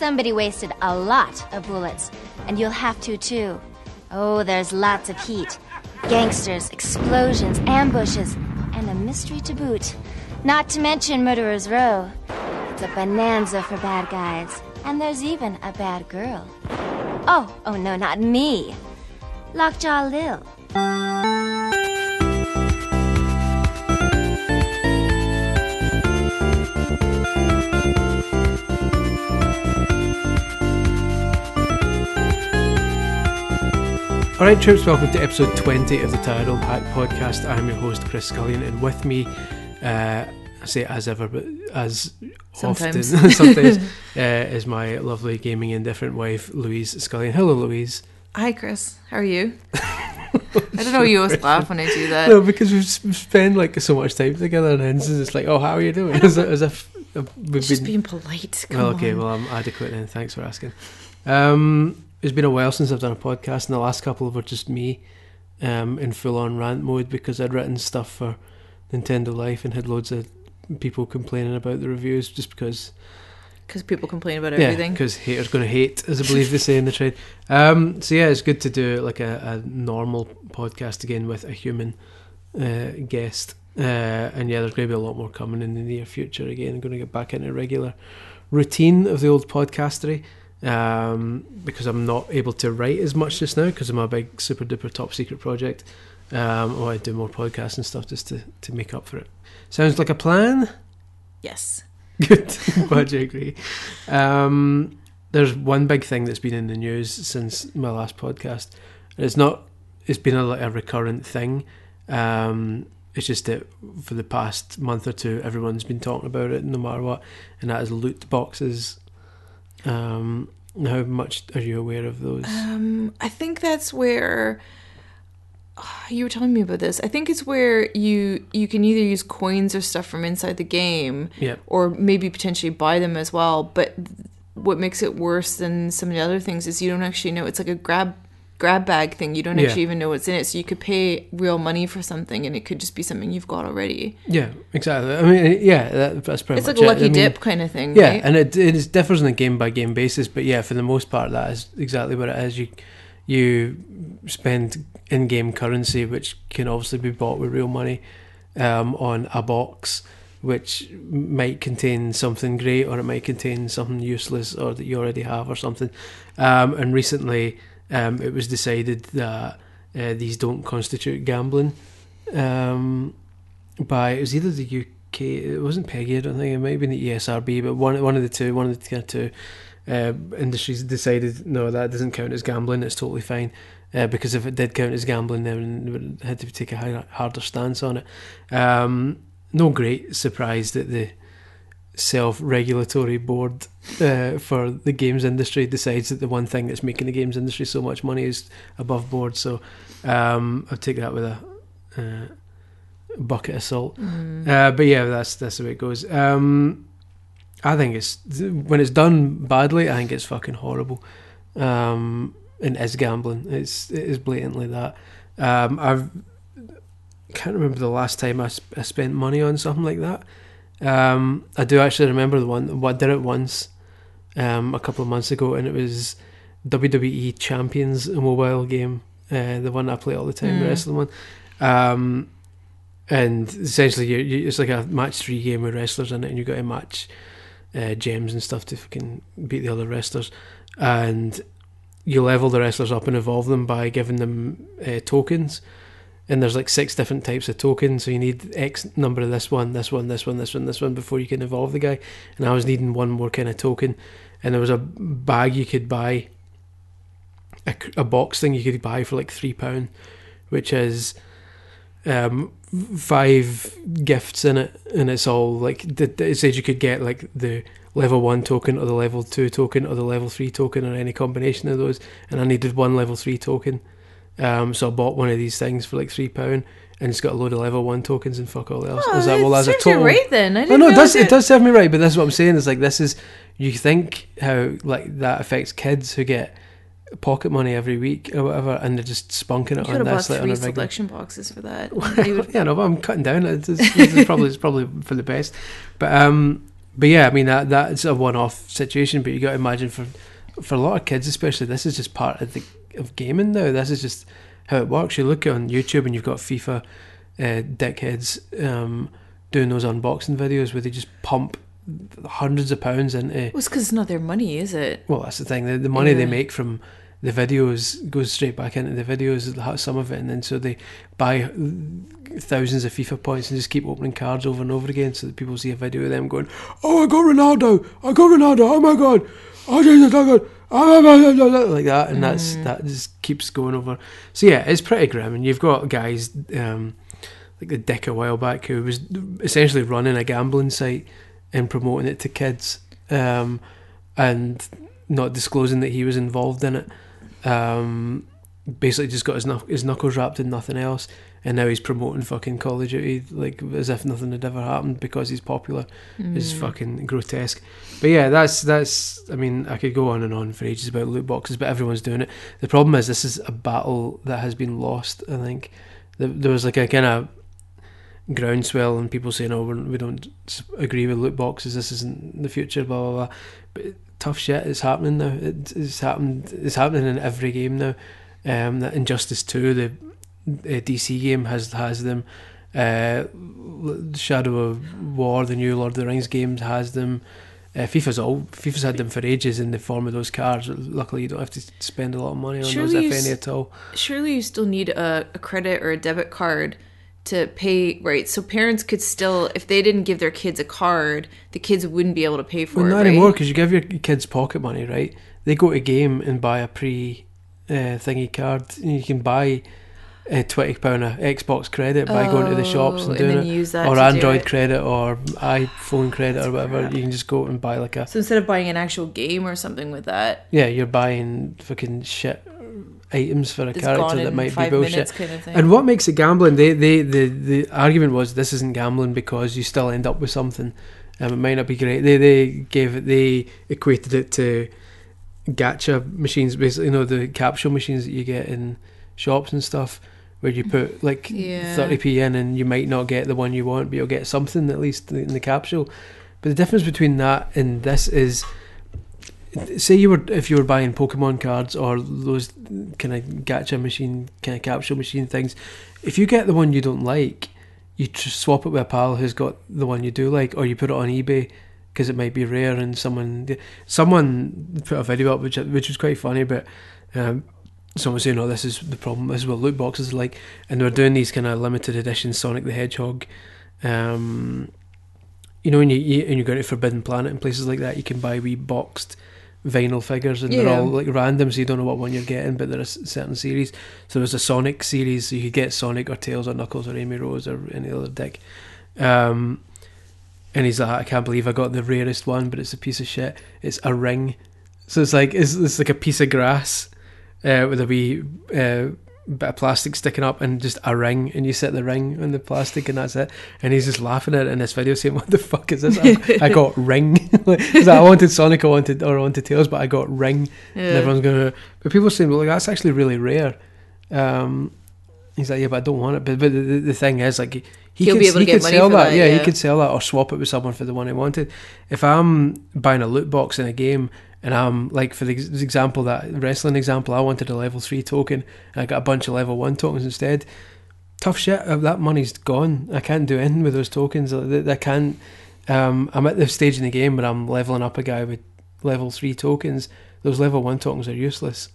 Somebody wasted a lot of bullets, and you'll have to too. Oh, there's lots of heat. Gangsters, explosions, ambushes, and a mystery to boot. Not to mention Murderer's Row. It's a bonanza for bad guys. And there's even a bad girl. Oh, oh no, not me. Lockjaw Lil. All right, troops, welcome to episode 20 of the Tired Old Hack podcast. I'm your host, Chris Scullion, and with me, uh, I say as ever, but as Sometimes. often, sometimes, uh, is my lovely gaming indifferent wife, Louise Scullion. Hello, Louise. Hi, Chris. How are you? I don't know. You always laugh when I do that. No, because we've spent like so much time together, and then it's like, oh, how are you doing? As, as if we've It's just been. being polite. Come Well, okay, on. well, I'm adequate then. Thanks for asking. Um, it's been a while since I've done a podcast, and the last couple were just me um, in full on rant mode because I'd written stuff for Nintendo Life and had loads of people complaining about the reviews just because, Because people complain about yeah, everything. because haters going to hate, as I believe they say in the trade. Um, so, yeah, it's good to do like a, a normal podcast again with a human uh, guest. Uh, and yeah, there's going to be a lot more coming in the near future again. I'm going to get back into a regular routine of the old podcastery um, because I'm not able to write as much just now because of my big super duper top secret project. Um, oh, I do more podcasts and stuff just to, to make up for it. Sounds like a plan. yes. Good. Glad you agree. Um, there's one big thing that's been in the news since my last podcast. And it's not. It's been a, like a recurrent thing. Um, it's just that for the past month or two, everyone's been talking about it, no matter what, and that is loot boxes. Um, how much are you aware of those? Um, I think that's where you were telling me about this. I think it's where you you can either use coins or stuff from inside the game, yeah, or maybe potentially buy them as well. But what makes it worse than some of the other things is you don't actually know. It's like a grab grab bag thing. You don't Yeah. actually even know what's in it. So you could pay real money for something, and it could just be something you've got already. yeah, exactly. I mean, yeah, that, that's pretty It's much like a it. lucky I mean, dip kind of thing. Yeah, right? and it it is, differs on a game by game basis, but yeah, for the most part, that is exactly what it is. You you spend in game currency, which can obviously be bought with real money, um, on a box, which might contain something great, or it might contain something useless, or that you already have, or something. Um, and recently, um, it was decided that uh, these don't constitute gambling. Um, by it was either the UK, it wasn't PEGI, I don't think it might have been the ESRB, but one one of the two, one of the two uh, industries decided no, that doesn't count as gambling. It's totally fine uh, because if it did count as gambling, then it would had to take a higher, harder stance on it. Um, no great surprise that the self-regulatory board uh, for the games industry decides that the one thing that's making the games industry so much money is above board. So um, I'll take that with a. Uh, bucket of salt. Mm. Uh, but yeah, that's that's the way it goes. Um, I think it's when it's done badly. I think it's fucking horrible. Um, and is gambling. It's it is blatantly that. Um, I've can't remember the last time I, sp- I spent money on something like that. Um, I do actually remember the one. I did it once, um, a couple of months ago, and it was WWE Champions, a mobile game, uh, the one I play all the time, the Mm. wrestling one. Um, and essentially, you, you, it's like a match three game with wrestlers in it, and you got to match uh, gems and stuff to fucking beat the other wrestlers, and you level the wrestlers up and evolve them by giving them uh, tokens. And there's like six different types of tokens, so you need X number of this one, this one, this one, this one, this one before you can evolve the guy. And I was needing one more kind of token, and there was a bag you could buy, a box thing you could buy for like three pound, which is um, five gifts in it, and it's all like it said you could get like the level one token or the level two token or the level three token or any combination of those. And I needed one level three token, um, so I bought one of these things for like three pound, and it's got a load of level one tokens and fuck all else. Oh, Is that well as a you total? right then. I No, didn't no, it does. realize It does serve me right, but that's what I'm saying. Is like this is you think how like that affects kids who get pocket money every week or whatever, and they're just spunking it could on this like on three regular. selection boxes for that. Would- yeah, no, but I'm cutting down. It's, it's, it's probably it's probably for the best, but um, but yeah, I mean that that's a one-off situation. But you got to imagine for for a lot of kids, especially, this is just part of the of gaming now. This is just how it works. You look on YouTube and you've got FIFA uh, dickheads um, doing those unboxing videos where they just pump hundreds of pounds into. Well, it's because it's not their money, is it? Well, that's the thing. The, the money they make from the videos goes straight back into the videos, some of it, and then so they buy thousands of FIFA points and just keep opening cards over and over again so that people see a video of them going, Oh, I got Ronaldo! I got Ronaldo! Oh my god! Oh, Jesus, oh god! Like that, and that's that just keeps going over. So yeah, it's pretty grim, and you've got guys um, like the dick a while back who was essentially running a gambling site and promoting it to kids, um, and not disclosing that he was involved in it. Um, basically, just got his, knuck- his knuckles rapped in nothing else, and now he's promoting fucking Call of Duty like as if nothing had ever happened because he's popular. It's fucking grotesque. But yeah, that's that's. I mean, I could go on and on for ages about loot boxes, but everyone's doing it. The problem is this is a battle that has been lost. I think there, was like a kind of groundswell and people saying, "Oh, we're, don't agree with loot boxes. This isn't the future." Blah blah blah. But tough shit is happening now. It's happened. It's happening in every game now. Um, that Injustice Two, the uh, DC game has has them. Uh, Shadow of War, the new Lord of the Rings games has them. Uh, FIFA's all FIFA's had them for ages in the form of those cards. Luckily, you don't have to spend a lot of money on Surely those, if any at all. Surely you still need a, a credit or a debit card to pay, right? So parents could still, if they didn't give their kids a card, the kids wouldn't be able to pay for Well, it. not right? anymore because you give your kids pocket money, right? They go to game and buy a pre uh, thingy card, and you can buy uh, twenty pound Xbox credit by going to the shops Oh, and and doing it, use that or Android it. credit, or iPhone credit, or whatever. crap. You can just go and buy like a So instead of buying an actual game or something with that, yeah. You're buying fucking shit items for a it's character that might be bullshit. kind of thing. And what makes it gambling? They, they, the, the argument was this isn't gambling because you still end up with something. Um, it might not be great. They, they gave it. They equated it to gacha machines, basically. You know the capsule machines that you get in shops and stuff, where you put like Yeah. thirty p in, and you might not get the one you want, but you'll get something at least in the capsule. But the difference between that and this is say you were if you were buying Pokemon cards or those kind of gacha machine kind of capsule machine things, if you get the one you don't like, you tr- swap it with a pal who's got the one you do like, or you put it on eBay because it might be rare and someone someone put a video up which which was quite funny, but. Um, Someone saying, "Oh, this is the problem. This is what loot boxes are like," and they're doing these kind of limited edition Sonic the Hedgehog. Um, you know, when you, you and you go to Forbidden Planet and places like that, you can buy wee boxed vinyl figures, and they're all like random, so you don't know what one you're getting, but they're certain series. So there's a Sonic series, so you could get Sonic or Tails or Knuckles or Amy Rose or any other dick. Um, and he's like, I can't believe I got the rarest one, but it's a piece of shit. It's a ring, so it's like it's, it's like a piece of grass uh, with a wee uh, bit of plastic sticking up and just a ring, and you set the ring on the plastic, and that's it. And he's just laughing at it in this video, saying, "What the fuck is this? I, I got ring. like, I wanted Sonic, I wanted or I wanted Tails, but I got ring." And everyone's gonna. But people saying, "Well, like, that's actually really rare." Um, he's like, "Yeah, but I don't want it." But but the, the, thing is, like, he He'll could, to he could sell that. that, Yeah, he could sell that or swap it with someone for the one he wanted. If I'm buying a loot box in a game and I'm like, for the example that wrestling example, I wanted a level three token and I got a bunch of level one tokens instead. Tough shit. uh, That money's gone. I can't do anything with those tokens. I, I can't. Um, I'm at the stage in the game where I'm leveling up a guy with level three tokens. Those level one tokens are useless.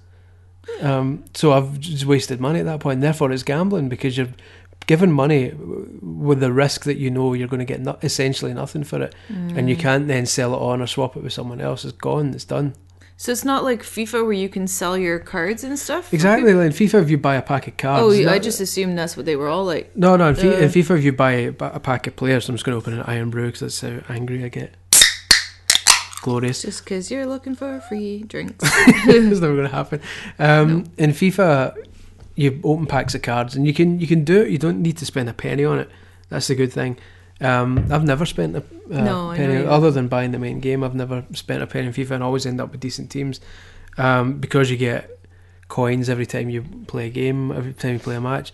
Um, so I've just wasted money at that point. Therefore, it's gambling because you're given money with the risk that you know you're going to get no- essentially nothing for it, and Mm. you can't then sell it on or swap it with someone else. It's gone. It's done. So it's not like FIFA where you can sell your cards and stuff. Exactly. Like in FIFA, if you buy a pack of cards. Oh, I just assumed that's what they were all like. no, no. In, Uh. in FIFA, if you buy a, a pack of players, I'm just going to open an Irn-Bru because that's how angry I get. Glorious. Just because you're looking for free drinks. it's never going to happen. Um, In FIFA, you open packs of cards, and you can you can do it. You don't need to spend a penny on it. That's the good thing. Um, I've never spent a, a No, penny other than buying the main game. I've never spent a penny in FIFA, and always end up with decent teams um, because you get coins every time you play a game, every time you play a match,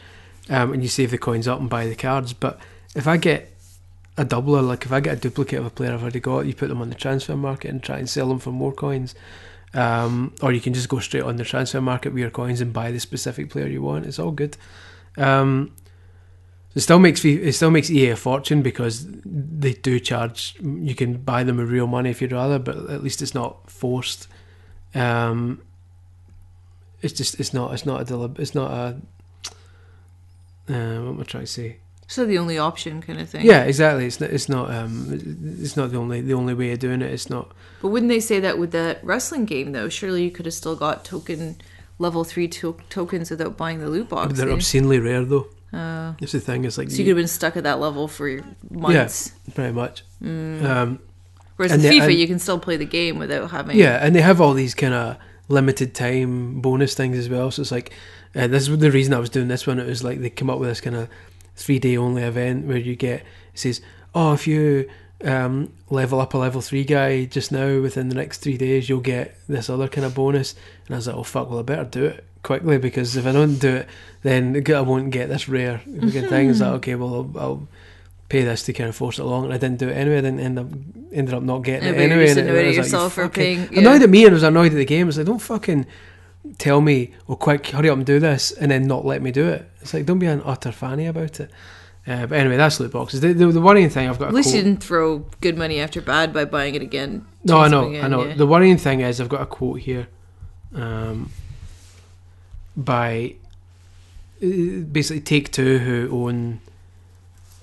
um, and you save the coins up and buy the cards. But if I get a doubler. Like if I get a duplicate of a player I've already got, you put them on the transfer market and try and sell them for more coins. Um, or you can just go straight on the transfer market with your coins and buy the specific player you want. It's all good. Um, it still makes it still makes EA a fortune because they do charge. You can buy them with real money if you'd rather, but at least it's not forced. Um, it's just it's not it's not a it's not a uh, what am I trying to say? So the only option kind of thing. Yeah, exactly. It's not it's not um it's not the only the only way of doing it. It's not But wouldn't they say that with the wrestling game though? Surely you could have still got token level three to- tokens without buying the loot box. they're obscenely rare though. Uh, That's the thing. It's like so you could have been stuck at that level for months. Yeah, pretty much. Um, Whereas in FIFA, and- you can still play the game without having. Yeah, and they have all these kind of limited time bonus things as well. So it's like uh, this is the reason I was doing this one. It was like they come up with this kind of three day only event where you get it says, oh, if you um, level up a level three guy just now within the next three days, you'll get this other kind of bonus. And I was like, oh fuck, well I better do it quickly because if I don't do it, then I won't get this rare good thing. It's like okay, well I'll, I'll pay this to kind of force it along, and I didn't do it anyway. I didn't end up ended up not getting Yeah, it you're anyway. just and annoyed at was like, yourself for paying- yeah. Annoyed at me, and I was annoyed at the game. It's like don't fucking tell me, oh quick, hurry up and do this, and then not let me do it. It's like don't be an utter fanny about it. Uh, but anyway, that's loot boxes. The, the, the worrying thing I've got. At a least quote- you didn't throw good money after bad by buying it again. no, I know, again, I know. yeah. The worrying thing is I've got a quote here, um, by uh, basically Take Two, who own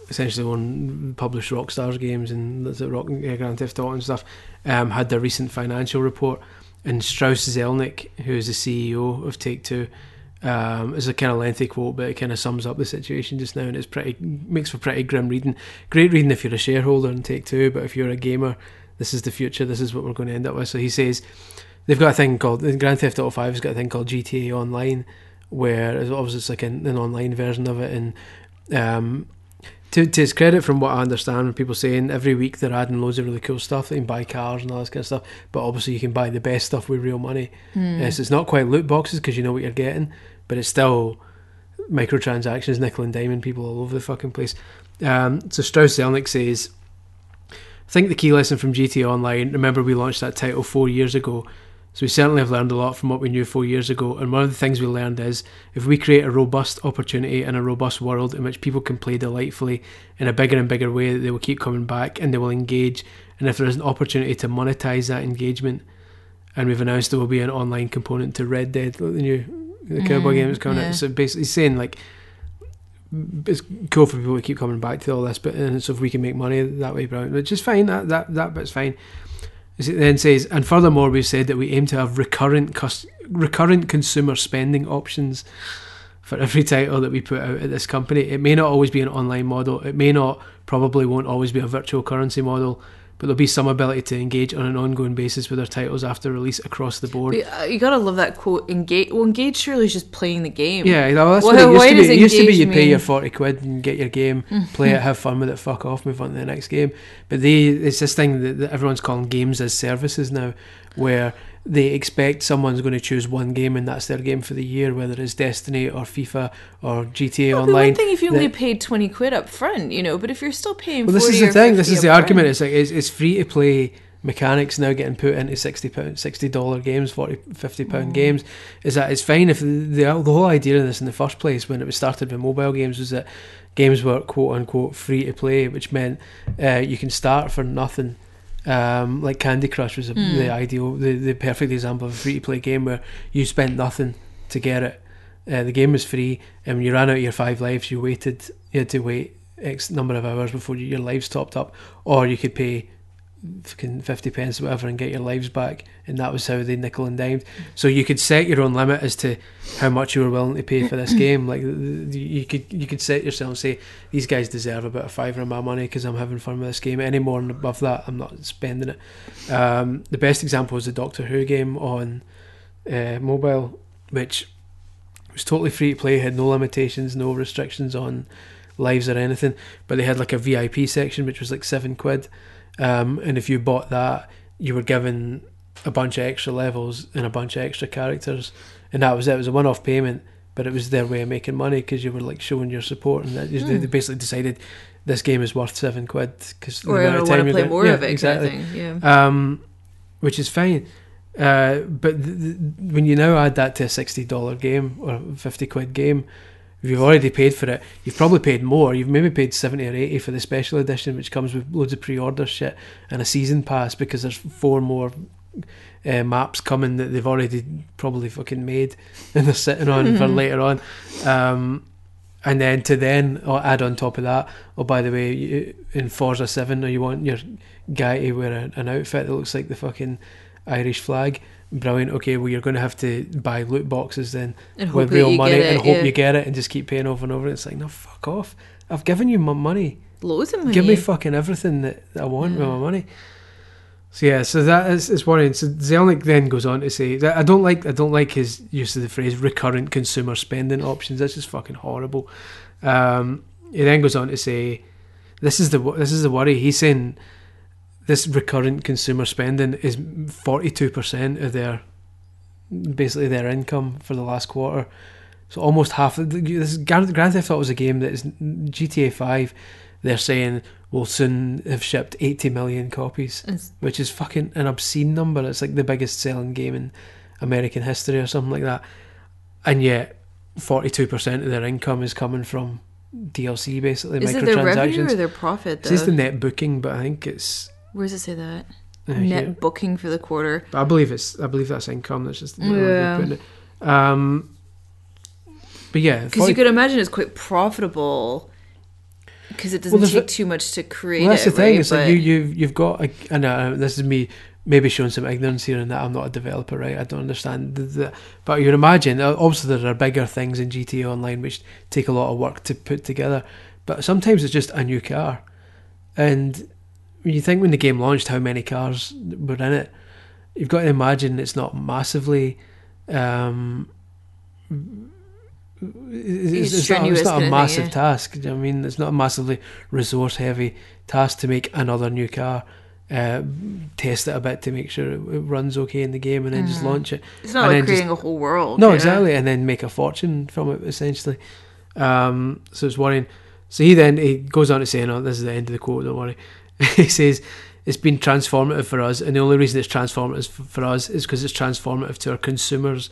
essentially own published Rockstar's games and that's it, Rock, uh, Grand Theft Auto and stuff, um, had their recent financial report, and Strauss Zelnick, who is the CEO of Take Two. Um, is a kind of lengthy quote, but it kind of sums up the situation just now, and it's pretty makes for pretty grim reading. Great reading if you're a shareholder in Take Two, but if you're a gamer, this is the future. This is what we're going to end up with. So he says they've got a thing called Grand Theft Auto Five has got a thing called GTA Online, where it's obviously it's like an, an online version of it, and um, to, to his credit, from what I understand, when people saying every week they're adding loads of really cool stuff. They can buy cars and all this kind of stuff, but obviously you can buy the best stuff with real money. Yes, it's not quite loot boxes because you know what you're getting, but it's still microtransactions, nickel and diamond people all over the fucking place. Um, so Strauss Zelnick says, I think the key lesson from GTA Online, remember we launched that title four years ago, so we certainly have learned a lot from what we knew four years ago. And one of the things we learned is if we create a robust opportunity and a robust world in which people can play delightfully in a bigger and bigger way, they will keep coming back and they will engage. And if there is an opportunity to monetize that engagement, and we've announced there will be an online component to Red Dead, the new the cowboy game mm, that's coming yeah. out. So basically, saying like it's cool for people to keep coming back to all this, but and so if we can make money that way, brilliant. Which is fine. That that that bit's fine. It then says, and furthermore, we've said that we aim to have recurrent cus- recurrent consumer spending options for every title that we put out at this company. It may not always be an online model. It may not, probably won't always be a virtual currency model, but there'll be some ability to engage on an ongoing basis with our titles after release across the board. But, uh, you gotta love that quote. Engage. Well, engage surely is just playing the game. Yeah, know, that's Why- what it used to be. It used to be you pay your forty quid and get your game, play it, have fun with it, fuck off, move on to the next game. But they, it's this thing that, that everyone's calling games as services now, where they expect someone's going to choose one game and that's their game for the year, whether it's Destiny or FIFA or GTA Well, the Online. one thing if you only paid twenty quid up front, you know, but if you're still paying, well, this is the thing. This is the argument. front- It's like it's, it's free to play mechanics now getting put into sixty pound, sixty dollar games, 40 50 pound games. Is that it's fine if the, the the whole idea of this in the first place when it was started with mobile games was that games were quote unquote free to play, which meant uh, you can start for nothing. Um, like Candy Crush was a, the ideal, the, the perfect example of a free to play game where you spent nothing to get it. Uh, the game was free, and when you ran out of your five lives, you waited. You had to wait X number of hours before you, your lives topped up, or you could pay fucking fifty pence or whatever and get your lives back, and that was how they nickel and dimed. So you could set your own limit as to how much you were willing to pay for this game. Like you could you could set yourself and say these guys deserve about a fiver of my money because I'm having fun with this game. Any more and above that, I'm not spending it. Um, the best example is the Doctor Who game on uh, mobile, which was totally free to play, had no limitations, no restrictions on lives or anything. But they had like a VIP section, which was like seven quid. Um, and if you bought that, you were given a bunch of extra levels and a bunch of extra characters, and that was it. It was a one-off payment, but it was their way of making money because you were like showing your support, and that, they- they basically decided this game is worth seven quid because Or I want to play more of it, exactly. kind of thing. Yeah. um, which is fine. Uh, but th- th- when you now add that to a sixty dollar game or fifty quid game, if you've already paid for it, you've probably paid more. You've maybe paid seventy or eighty for the special edition, which comes with loads of pre-order shit and a season pass because there's four more uh, maps coming that they've already probably fucking made and they're sitting on for later on. Um, and then to then or add on top of that, oh by the way, you, in Forza Seven, or you want your guy to wear a, an outfit that looks like the fucking Irish flag. Brilliant. Okay, well you're going to have to buy loot boxes then And with real money it, and hope yeah. you get it and just keep paying over and over. It's like no, fuck off. I've given you my money. Loads of money. Give me fucking everything that, I want with my money. So yeah, so that is, is worrying. So Zelnick then goes on to say that I don't like I don't like his use of the phrase recurrent consumer spending options. That's just fucking horrible. Um, he then goes on to say this is the this is the worry. He's saying this recurrent consumer spending is forty two percent of their basically their income for the last quarter. So almost half. of the- This Grand Grand Theft Auto was a game that is GTA Five. They're saying will soon have shipped 80 million copies, It's- which is fucking an obscene number. It's like the biggest selling game in American history or something like that. And yet, 42% of their income is coming from DLC, basically Is it their revenue or their profit? It Though? says the net booking, but I think it's. Where does it say that? uh, Net here. booking for the quarter. I believe it's. I believe that's income. That's just the Yeah. putting it. Um, but yeah, Because 40 you could imagine it's quite profitable. Because it doesn't there's take too much to create Well, that's it, the thing. right? It's But like you, you've you've got. A, and uh, this is me maybe showing some ignorance here in that I'm not a developer, right? I don't understand the, the but you can imagine. uh, Obviously, there are bigger things in GTA Online which take a lot of work to put together. But sometimes it's just a new car, and when you think when the game launched, how many cars were in it, you've got to imagine it's not massively. Um, it's, it's, not, it's not a massive yeah. task. you know I mean, it's not a massively resource heavy task to make another new car. Uh, test it a bit to make sure it, it runs okay in the game, and then just launch it. it's not and like then just- creating a whole world. no, exactly, and then make a fortune from it essentially. Um, so it's worrying. So he then he goes on to say, "No, this is the end of the quote. Don't worry." he says, "It's been transformative for us, and the only reason it's transformative for us is because it's transformative to our consumers.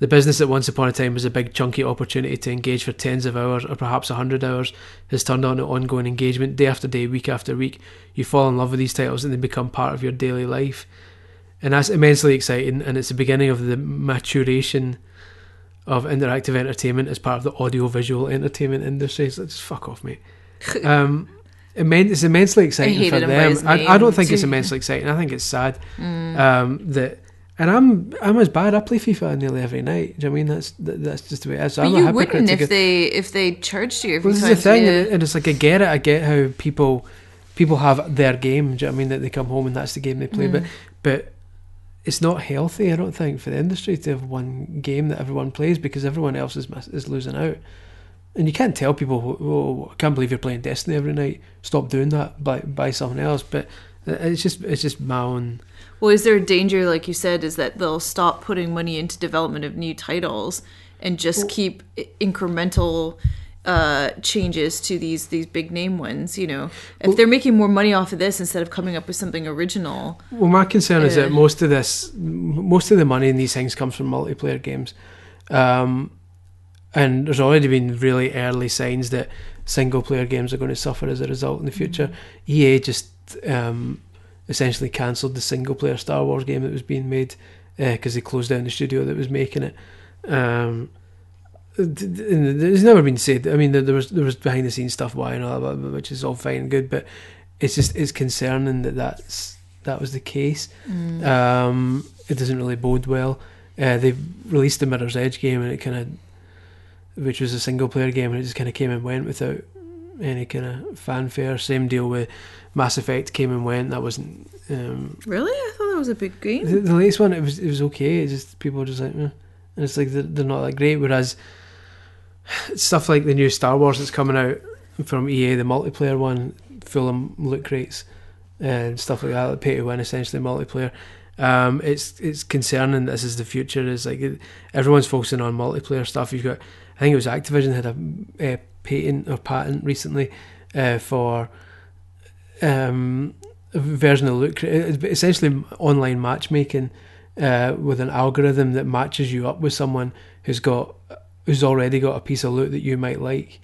The business that once upon a time was a big chunky opportunity to engage for tens of hours or perhaps a hundred hours has turned on to ongoing engagement day after day, week after week. You fall in love with these titles and they become part of your daily life." And that's immensely exciting, and it's the beginning of the maturation of interactive entertainment as part of the audio-visual entertainment industry. So just fuck off, mate. Um, immen- it's immensely exciting for them. I, I don't think it's immensely exciting. I think it's sad um, that. And I'm I'm as bad. I play FIFA nearly every night. Do you know what I mean that's that, that's just the way it is. So But I'm you wouldn't if they if they charged you every well, this is the thing, and, and it's like I get it. I get how people people have their game. Do you know what I mean? That they come home and that's the game they play. Mm. But but it's not healthy. I don't think for the industry to have one game that everyone plays because everyone else is is losing out. And you can't tell people, "Oh, I can't believe you're playing Destiny every night. Stop doing that. Buy buy something else." But it's just it's just my own. Well, is there a danger, like you said, is that they'll stop putting money into development of new titles and just keep incremental uh, changes to these these big name ones? You know, if they're making more money off of this instead of coming up with something original, Well, my concern is that most of this, most of the money in these things comes from multiplayer games, um, and there's already been really early signs that single player games are going to suffer as a result in the future. EA just um, essentially cancelled the single player Star Wars game that was being made because they closed down the studio that was making it. Um, there's never been said. I mean, there was there was behind the scenes stuff why and all that, which is all fine and good, but it's just it's concerning that that's that was the case. Um, it doesn't really bode well. Uh, they released the Mirror's Edge game and it kind of, which was a single player game, and it just kind of came and went without any kind of fanfare. Same deal with Mass Effect came and went. That wasn't um, really, I thought that was a big game. the, the latest one. It was it was okay. It's just people were just like, eh. and it's like they're, they're not that great. Whereas stuff like the new Star Wars that's coming out from EA, the multiplayer one, full of loot crates and stuff like that, like pay to win essentially multiplayer. Um, it's it's concerning. This is the future. Is like it, everyone's focusing on multiplayer stuff. You've got, I think it was Activision had a, uh patent or patent recently uh, for um, a version of loot, essentially online matchmaking uh, with an algorithm that matches you up with someone who's got who's already got a piece of loot that you might like.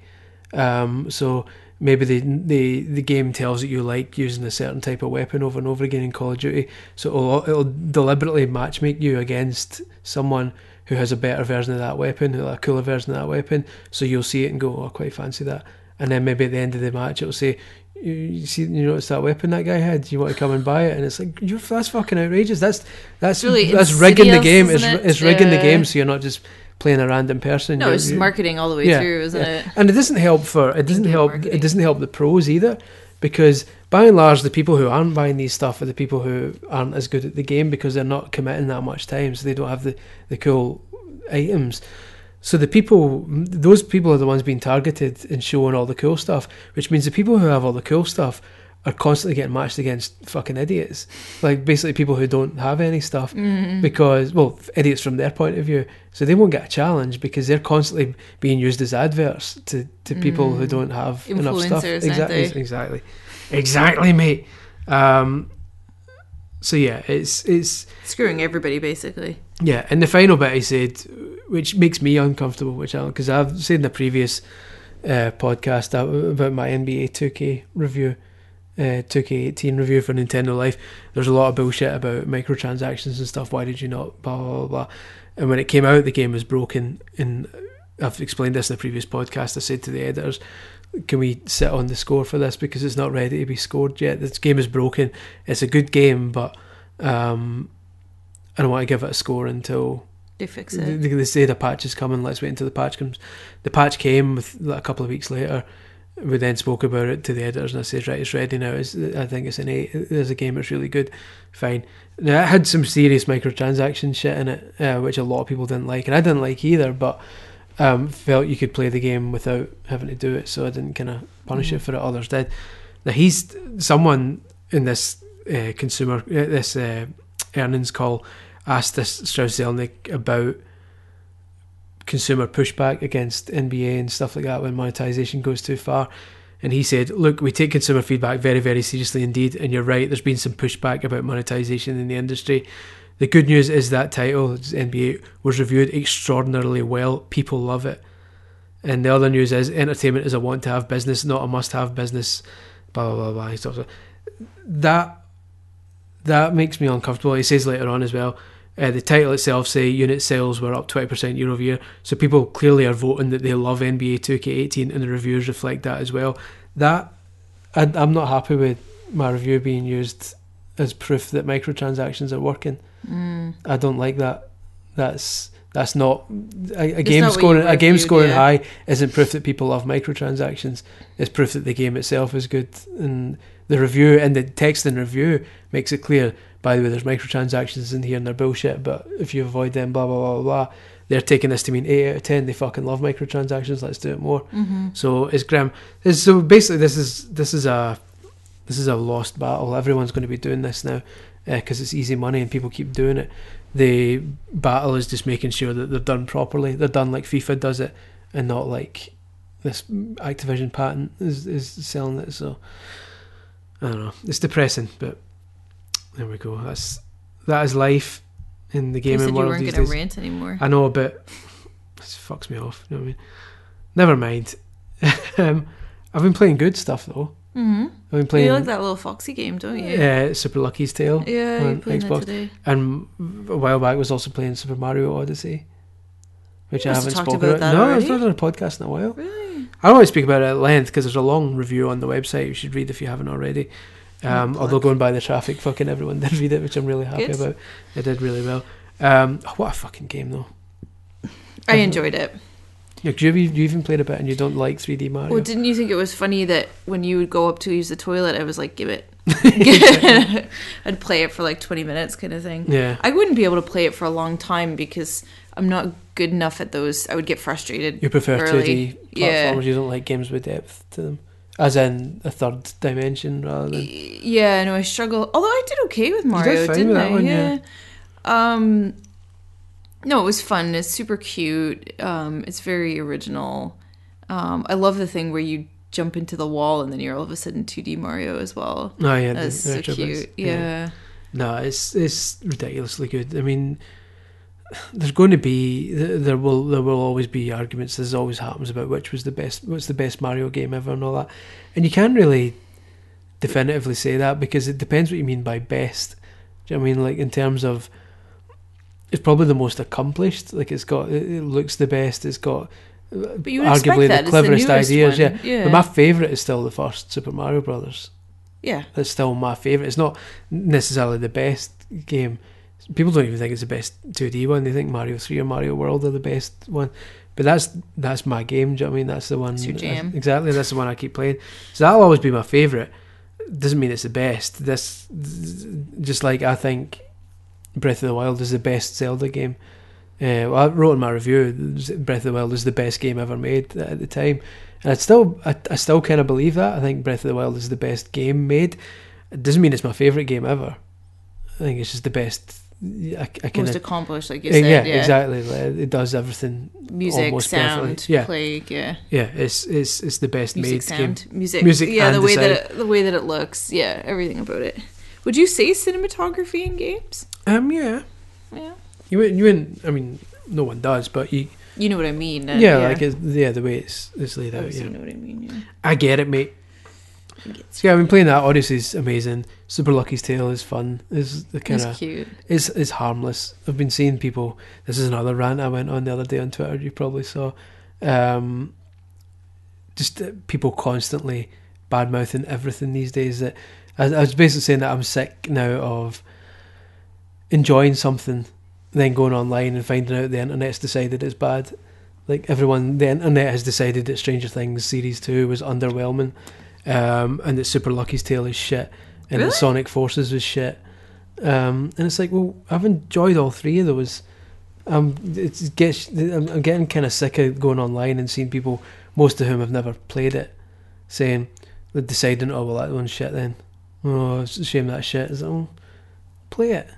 Um, so maybe the, the the game tells that you like using a certain type of weapon over and over again in Call of Duty, so it'll, it'll deliberately matchmake you against someone who has a better version of that weapon, a cooler version of that weapon. So you'll see it and go, "Oh, I quite fancy that." And then maybe at the end of the match, it'll say, "You see, you notice that weapon that guy had? You want to come and buy it?" And it's like, "You're that's fucking outrageous. That's that's really that's rigging the game. It's, it? it's rigging the game, so you're not just playing a random person. No, You're- it's you're- marketing all the way through, isn't yeah. it? And it doesn't help for it doesn't help marketing. it doesn't help the pros either because by and large the people who aren't buying these stuff are the people who aren't as good at the game because they're not committing that much time so they don't have the, the cool items. So the people those people are the ones being targeted and showing all the cool stuff, which means the people who have all the cool stuff are constantly getting matched against fucking idiots. Like basically people who don't have any stuff Mm-hmm. because well, idiots from their point of view. So they won't get a challenge because they're constantly being used as adverts to, to people who don't have enough stuff. Mm. Exactly, exactly, exactly, mate. Um, so yeah, it's it's Screwing everybody, basically. yeah. And the final bit I said, which makes me uncomfortable, which I because I've said in the previous uh, podcast about my NBA 2K review, uh, 2K18 review for Nintendo Life. There's a lot of bullshit about microtransactions and stuff. Why did you not? Blah blah blah. blah. And when it came out, the game was broken. And I've explained this in the previous podcast. I said to the editors, "Can we sit on the score for this because it's not ready to be scored yet? This game is broken. It's a good game, but um, I don't want to give it a score until." They fix They, it. they say the patch is coming. Let's wait until the patch comes. The patch came with like, a couple of weeks later. We then spoke about it to the editors, and I said, "Right, it's ready now. It's, I think it's an eight. There's a game. It's really good. Fine." Now it had some serious microtransaction shit in it, uh, which a lot of people didn't like, and I didn't like either. But um, felt you could play the game without having to do it, so I didn't kind of punish it for it. Others did. Now he's someone in this uh, consumer uh, this uh, earnings call asked this Strauss Zelnick about consumer pushback against NBA and stuff like that when monetization goes too far. And he said, Look, we take consumer feedback very, very seriously indeed. And you're right, there's been some pushback about monetization in the industry. The good news is that title, NBA, was reviewed extraordinarily well. People love it. And the other news is entertainment is a want to have business, not a must have business. Blah, blah, blah, blah. That. That makes me uncomfortable. He says later on as well. Uh, the title itself say unit sales were up 20% year over year. So people clearly are voting that they love NBA 2K18 and the reviews reflect that as well. That I, I'm not happy with my review being used as proof that microtransactions are working. Mm. I don't like that. That's that's not a, a game not scoring a game scoring yeah. high isn't proof that people love microtransactions. It's proof that the game itself is good and the review and the text in review makes it clear. By the way, there's microtransactions in here and they're bullshit. But if you avoid them, blah blah blah blah. blah they're taking this to mean eight out of ten. They fucking love microtransactions. Let's do it more. Mm-hmm. So it's grim. It's- So basically, this is this is a this is a lost battle. Everyone's going to be doing this now because it's easy money and people keep doing it. The battle is just making sure that they're done properly. They're done like FIFA does it, and not like this Activision patent is is selling it. So I don't know. It's depressing, but there we go. That's that is life in the You gaming said you world weren't these going to days. rant anymore. I know, but this fucks me off. You know what I mean? Never mind. um, I've been playing good stuff though. Mm-hmm. I've been playing You like that little Foxy game, don't you? Yeah, uh, Super Lucky's Tale, Yeah, on Xbox. that today. and a while back was also playing Super Mario Odyssey, which I haven't spoken about about. that no, already. I've not done a podcast in a while. Really? I don't want to speak about it at length because there's a long review on the website. You should read if you haven't already. Um, although going by the traffic, fucking everyone did read it, which I'm really happy Good. about. It did really well. Um, oh, what a fucking game though! I enjoyed it. Yeah, you, you even played a bit and you don't like 3D Mario. Well, didn't you think it was funny that when you would go up to use the toilet, I was like, "Give it." I'd play it for like twenty minutes, kind of thing. yeah, I wouldn't be able to play it for a long time because I'm not good enough at those. I would get frustrated. you prefer early. 2D platformers. Yeah. You don't like games with depth to them, as in a third dimension rather than. Yeah, no, I struggle. Although I did okay with Mario, didn't with that I? one, yeah. yeah. Um, no, it was fun. It's super cute. Um, it's very original. Um, I love the thing where you jump into the wall and then you're all of a sudden 2D Mario as well. Oh yeah, the That's so cute. bits. Yeah. No, it's it's ridiculously good. I mean, there's going to be there will there will always be arguments. This always happens about which was the best, what's the best Mario game ever, and all that. And you can't really definitively say that because it depends what you mean by best. Do you know what I mean? Like in terms of, it's probably the most accomplished. Like it's got, it, it looks the best. It's got. But you arguably the It's the cleverest ideas, yeah. Yeah. But my favourite is still the first Super Mario Brothers Yeah. that's still my favourite. It's not necessarily the best game. People don't even think it's the best 2D one. They think Mario 3 or Mario World are the best one. But that's that's my game. Do you know what I mean? That's the one. It's your jam. exactly. That's the one I keep playing. So that'll always be my favourite. Doesn't mean it's the best. This just like I think Breath of the Wild is the best Zelda game. Uh, well, I wrote in my review, Breath of the Wild is the best game ever made at the time, and I still, I, I still kind of believe that. I think Breath of the Wild is the best game made. It doesn't mean it's my favorite game ever. I think it's just the best. I, I kind Most accomplished, like you yeah, said. Yeah. exactly. Like, It does everything. Music, sound, perfectly. Yeah. play, yeah. Yeah, it's it's it's the best Music, made game. music, Music Yeah, the way design. that it, the way that it looks. Yeah, everything about it. Would you say cinematography in games? Um, yeah, Yeah. you wouldn't, you wouldn't. I mean, no one does, but you. You know what I mean? uh, Yeah, like it, yeah, the way it's it's laid out. Obviously Yeah, You know what I mean? Yeah. I get it, mate. So yeah, I've been playing that. Odyssey's amazing. Super Lucky's Tale is fun. Is the kind of cute. is is harmless. I've been seeing people. This is another rant I went on the other day on Twitter. You probably saw. Um, just uh, people constantly bad mouthing everything these days. That I, I was basically saying that I'm sick now of enjoying something, then going online and finding out the internet's decided it's bad. Like everyone, the internet has decided that Stranger Things series two was underwhelming, um, and that Super Lucky's Tale is shit, and Really? that Sonic Forces was shit. Um, and it's like, well, I've enjoyed all three of those. Um, it's gets, I'm, I'm getting kind of sick of going online and seeing people, most of whom have never played it, saying, they're deciding, oh well, that one's shit then. Oh, it's a shame that shit. Is oh, play it.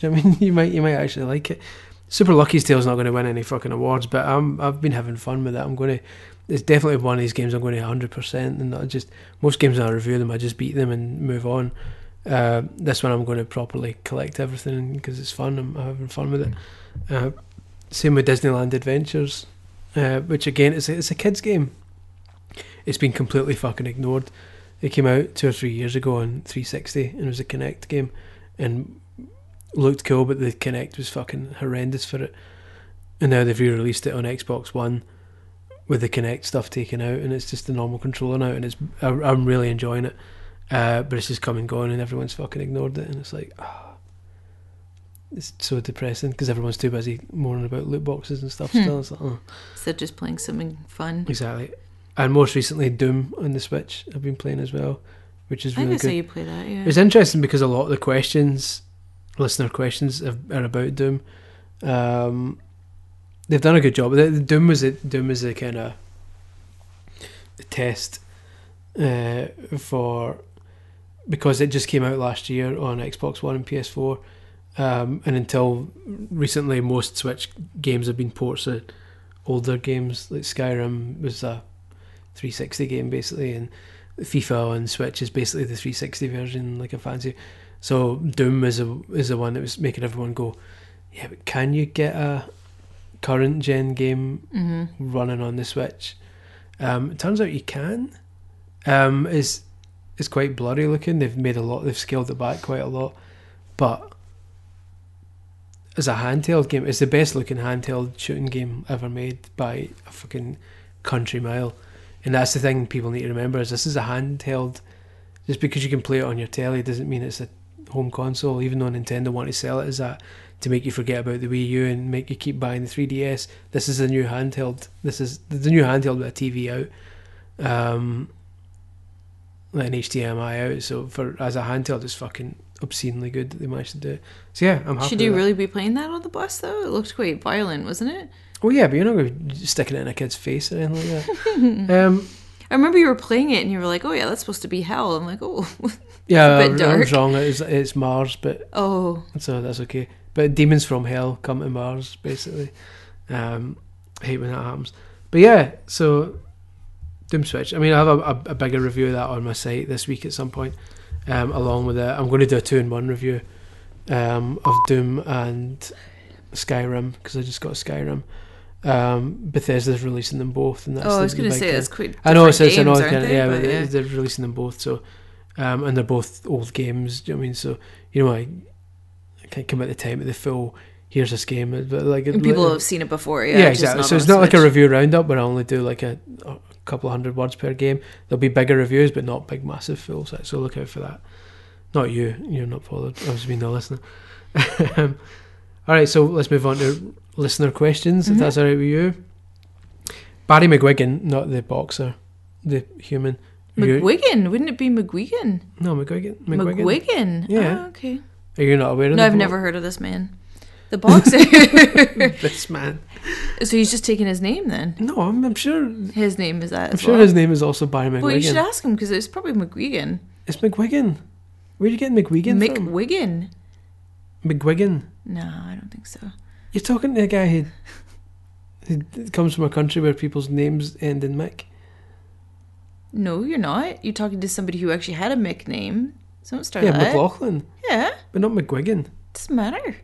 Do you know I mean? You might, you might actually like it. Super Lucky's Tale's not going to win any fucking awards, but I'm, I've been having fun with it. I'm going to. It's definitely one of these games I'm going to 100 percent, and not just most games I review them, I just beat them and move on. Uh, this one I'm going to properly collect everything because it's fun. I'm, having fun with it. Uh, same with Disneyland Adventures, uh, which again it's a, it's a kids game. It's been completely fucking ignored. It came out two or three years ago on 360 and it was a Kinect game, and looked cool, but the Kinect was fucking horrendous for it. And now they've re-released it on Xbox One with the Kinect stuff taken out, and it's just the normal controller now, and it's I, I'm really enjoying it. Uh, but it's just come and gone, and everyone's fucking ignored it, and it's like, ah, it's so depressing because everyone's too busy moaning about loot boxes and stuff. Hmm. Still, it's like, oh. Instead of just playing something fun. exactly. And most recently, Doom on the Switch I've been playing as well, which is I really I good. you play that, yeah. It's interesting because a lot of the questions, listener questions, are about Doom. Um, they've done a good job. Doom was a, Doom is a kind of test uh, for because it just came out last year on Xbox One and PS4, um, and until recently, most Switch games have been ports of older games. Like Skyrim was a 360 game basically, and FIFA on Switch is basically the 360 version, like a fancy. So Doom is a is the one that was making everyone go, yeah, but can you get a current gen game hmm running on the Switch? Um, it turns out you can. Um, it's it's quite blurry looking. They've made a lot. They've scaled it back quite a lot, but as a handheld game, it's the best looking handheld shooting game ever made by a fucking country mile. And that's the thing people need to remember is this is a handheld. Just because you can play it on your telly doesn't mean it's a home console. Even though Nintendo want to sell it as that to make you forget about the Wii U and make you keep buying the 3DS. This is a new handheld. This is the new handheld with a TV out, um, an HDMI out. So for as a handheld, it's fucking obscenely good that they managed to do it. So yeah, I'm happy. Should you really be playing that on the bus though? It looked quite violent, wasn't it? Oh yeah, but you're not going to be sticking it in a kid's face or anything like that. um, I remember you were playing it and you were like, "Oh yeah, that's supposed to be hell." I'm like, "Oh, yeah, a bit I, I was wrong. It's, it's Mars, but oh." so that's okay. But demons from hell come to Mars, basically. Um, I hate when that happens. But yeah, so Doom Switch. I mean, I have a, a, a bigger review of that on my site this week at some point. Um, along with it, I'm going to do a two in one review um, of Doom and Skyrim because I just got Skyrim. Um, Bethesda's releasing them both, and that's oh, I was going to say thing. it's quite. I know it's, different it's an odd kind of yeah, But but they- they're releasing them both. So, um, and they're both old games. Do you know what I mean? So you know, I, I can't come at the time of the full. Here's this game, but like And people have seen it before. Yeah, yeah, exactly. So it's not like a review roundup where I only do like a, a couple of hundred words per game. There'll be bigger reviews, but not big, massive full sets. So look out for that. Not you. You're not bothered. I was being the listener. um, all right, so let's move on to listener questions. If Mhm. that's all right with you. Barry McGuigan, not the boxer, the human. McGuigan, wouldn't it be McGuigan? no, McGuigan. McGuigan. McGuigan. Yeah. Oh, okay. Are you not aware of No, I've bo- never heard of this man. The boxer. this man? so he's just taking his name then. No, I'm, I'm sure. His name is that. I'm sure well. his name is also Barry McGuigan. Well, you should ask him because it's probably McGuigan. It's McGuigan. Where are you getting McGuigan from? McWigan. McGuigan. No, I don't think so. You're talking to a guy who, who comes from a country where people's names end in Mick. No, you're not. You're talking to somebody who actually had a Mick name. So don't start yeah, that. McLaughlin, Yeah, but not McGuigan. doesn't matter.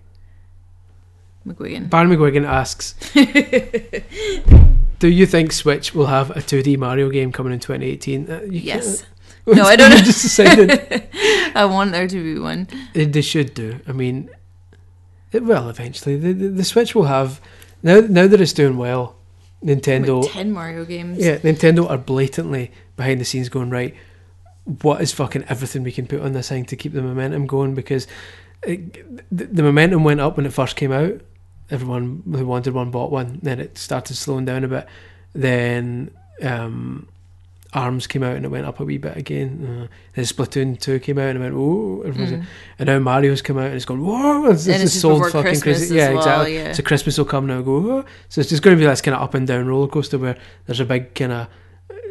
McGuigan. Barry McGuigan asks, "Do you think Switch will have a 2D Mario game coming in 2018?" Uh, Yes. No, I don't know. just decided I want there to be one. they should do. I mean, it will eventually. The, the, the Switch will have now. Now that it's doing well, Nintendo. Ten Mario games. Yeah, Nintendo are blatantly behind the scenes going right. What is fucking everything we can put on this thing to keep the momentum going? Because it, the, the momentum went up when it first came out. Everyone who wanted one bought one. Then it started slowing down a bit. Then um, Arms came out and it went up a wee bit again. Uh, then Splatoon two came out and it went oh, Mm. and now Mario's come out and it's gone whoa. It's, it's it's sold fucking Christmas crazy. Yeah, well, exactly. yeah. So Christmas will come now go whoa. So it's just going to be this kind of up and down roller coaster where there's a big kind of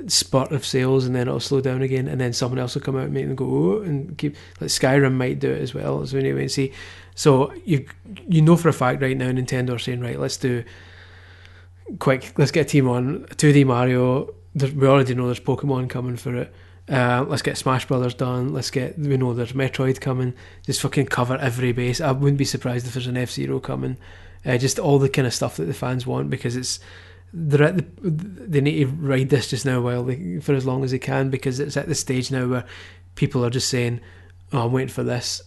spurt of sales and then it'll slow down again and then someone else will come out and make them go oh, and keep like Skyrim might do it as well need to see so you you know for a fact right now Nintendo are saying right let's do quick let's get a team on 2D Mario there's, we already know there's Pokemon coming for it. Uh, let's get Smash Brothers done. Let's get we know there's Metroid coming. Just fucking cover every base. I wouldn't be surprised if there's an F-Zero coming. Uh, just all the kind of stuff that the fans want because it's they're at the they need to ride this just now while they, for as long as they can because it's at the stage now where people are just saying, "Oh, I'm waiting for this,"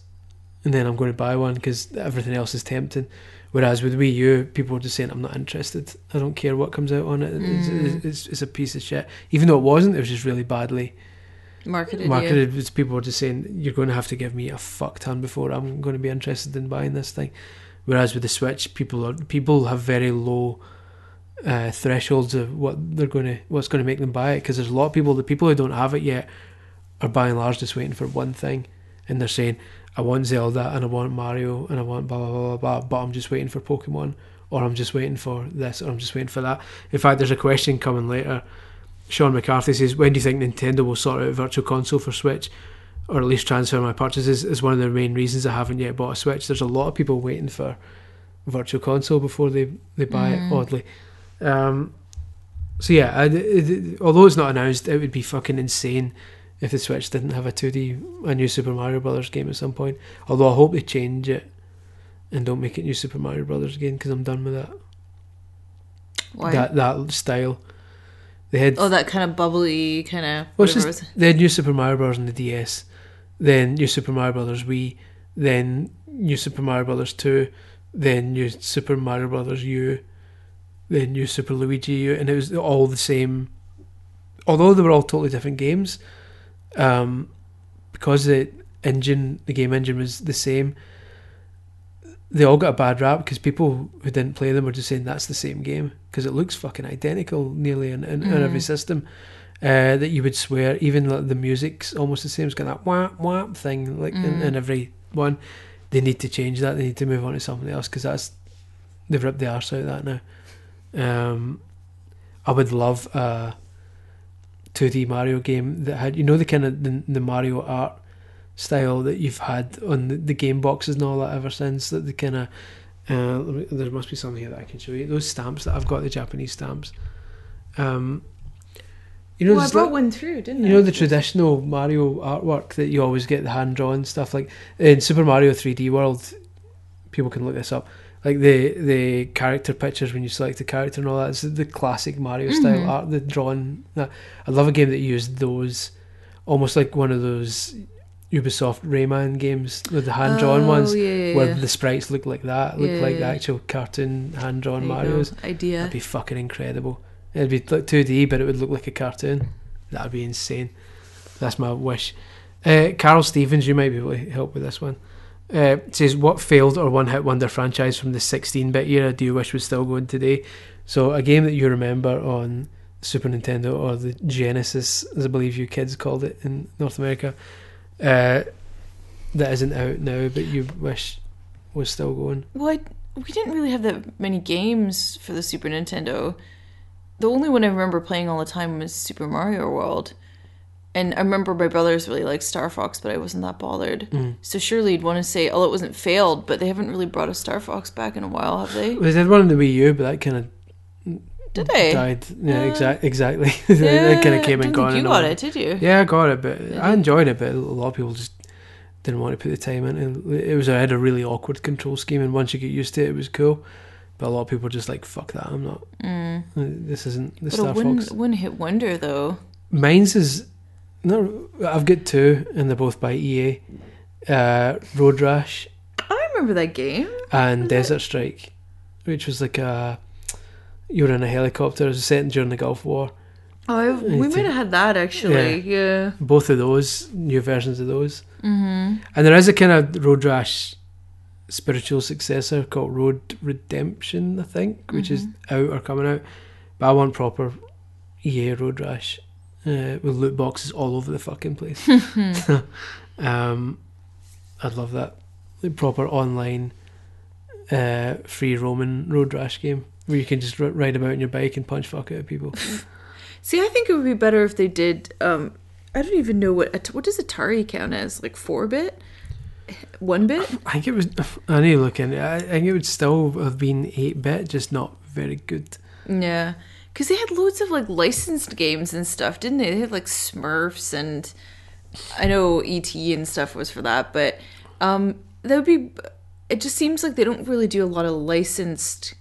and then I'm going to buy one because everything else is tempting. Whereas with Wii U, people are just saying, "I'm not interested. I don't care what comes out on it. It's, Mm. it's, it's a piece of shit." Even though it wasn't, it was just really badly Marketed. marketed. It's People were just saying, "You're going to have to give me a fuck ton before I'm going to be interested in buying this thing." Whereas with the Switch, people are people have very low uh, thresholds of what they're going to what's going to make them buy it because there's a lot of people the people who don't have it yet are by and large just waiting for one thing and they're saying I want Zelda and I want Mario and I want blah blah blah blah, blah but I'm just waiting for Pokemon or I'm just waiting for this or I'm just waiting for that. In fact, there's a question coming later. Sean McCarthy says, "When do you think Nintendo will sort out a virtual console for Switch?" Or at least transfer my purchases is one of the main reasons I haven't yet bought a Switch. There's a lot of people waiting for virtual console before they, they buy Mm. it. Oddly, um, so yeah, I, it, although it's not announced, it would be fucking insane if the Switch didn't have a 2D, a new Super Mario Brothers game at some point. Although I hope they change it and don't make it New Super Mario Brothers again because I'm done with that. Why? That that style. They had oh, that kind of bubbly kind of. well, just they had New Super Mario Bros. on the DS, then New Super Mario Brothers Wii, then New Super Mario Brothers Two, then New Super Mario Brothers U, then New Super Luigi U, and it was all the same. Although they were all totally different games, um, because the engine, the game engine was the same. They all got a bad rap because people who didn't play them were just saying that's the same game because it looks fucking identical nearly in, in, in every Mm. system. Uh, that you would swear even like, the music's almost the same. It's got that whap whap thing like in, Mm. in every one. They need to change that. They need to move on to something else because that's they've ripped the arse out of that now. Um, I would love a 2D Mario game that had you know the kind of the, the Mario art style that you've had on the, the game boxes and all that ever since. That the kind of uh, me- there must be something here that I can show you. Those stamps that I've got, the Japanese stamps. Um, You know, well, I brought like- one through, didn't you I? know the traditional Mario artwork that you always get the hand drawn stuff like in Super Mario 3D World. People can look this up. Like the the character pictures when you select the character and all that. It's the classic Mario style Mhm. art, the drawn. I love a game that used those, almost like one of those Ubisoft Rayman games with the hand drawn Oh, ones, yeah, yeah, where yeah. the sprites look like that, look like the actual cartoon hand drawn you go. Mario's. idea. That'd be fucking incredible. It'd be like 2D, but it would look like a cartoon. That'd be insane. That's my wish. Uh, Carol Stevens, you might be able to help with this one. Uh, says, What failed or one hit wonder franchise from the 16 bit era do you wish was still going today? So, a game that you remember on Super Nintendo or the Genesis, as I believe you kids called it in North America, uh, that isn't out now, but you wish was still going. Well, I, we didn't really have that many games for the Super Nintendo. The only one I remember playing all the time was Super Mario World. And I remember my brothers really liked Star Fox, but I wasn't that bothered. Mm. So surely you'd want to say, although it wasn't failed, but they haven't really brought a Star Fox back in a while, have they? They did one on the Wii U, but that kind of Did they? died. Yeah, Uh, exact, exactly. Yeah, that kind of came and gone. you got it, did you? Yeah, I got it, but Did I enjoyed it. But a lot of people just didn't want to put the time in. It was I had a really awkward control scheme, and once you get used to it, it was cool. But a lot of people just like, "Fuck that! I'm not. Mm. This isn't the But Star a one, Fox." one hit wonder, though. Mine's is no. I've got two, and they're both by EA. Uh, Road Rash I remember that game. and Desert Strike, which was like a you were in a helicopter. It was set during the Gulf War. Oh, I, we might have had that actually. Yeah. both of those new versions of those Mm-hmm. and there is a kind of road rash spiritual successor called road redemption i think which is out or coming out but i want proper ea road rash uh, with loot boxes all over the fucking place um i'd love that Like proper online uh free roaming road rash game where you can just r- ride about on your bike and punch fuck out of people See, I think it would be better if they did. Um, I don't even know what what does Atari count as, like four bit, one bit. I think it was. I need to look in. I I think it would still have been eight bit, just not very good. Yeah, because they had loads of like licensed games and stuff, didn't they? They had like Smurfs and I know ET and stuff was for that, but um, that would be. It just seems like they don't really do a lot of licensed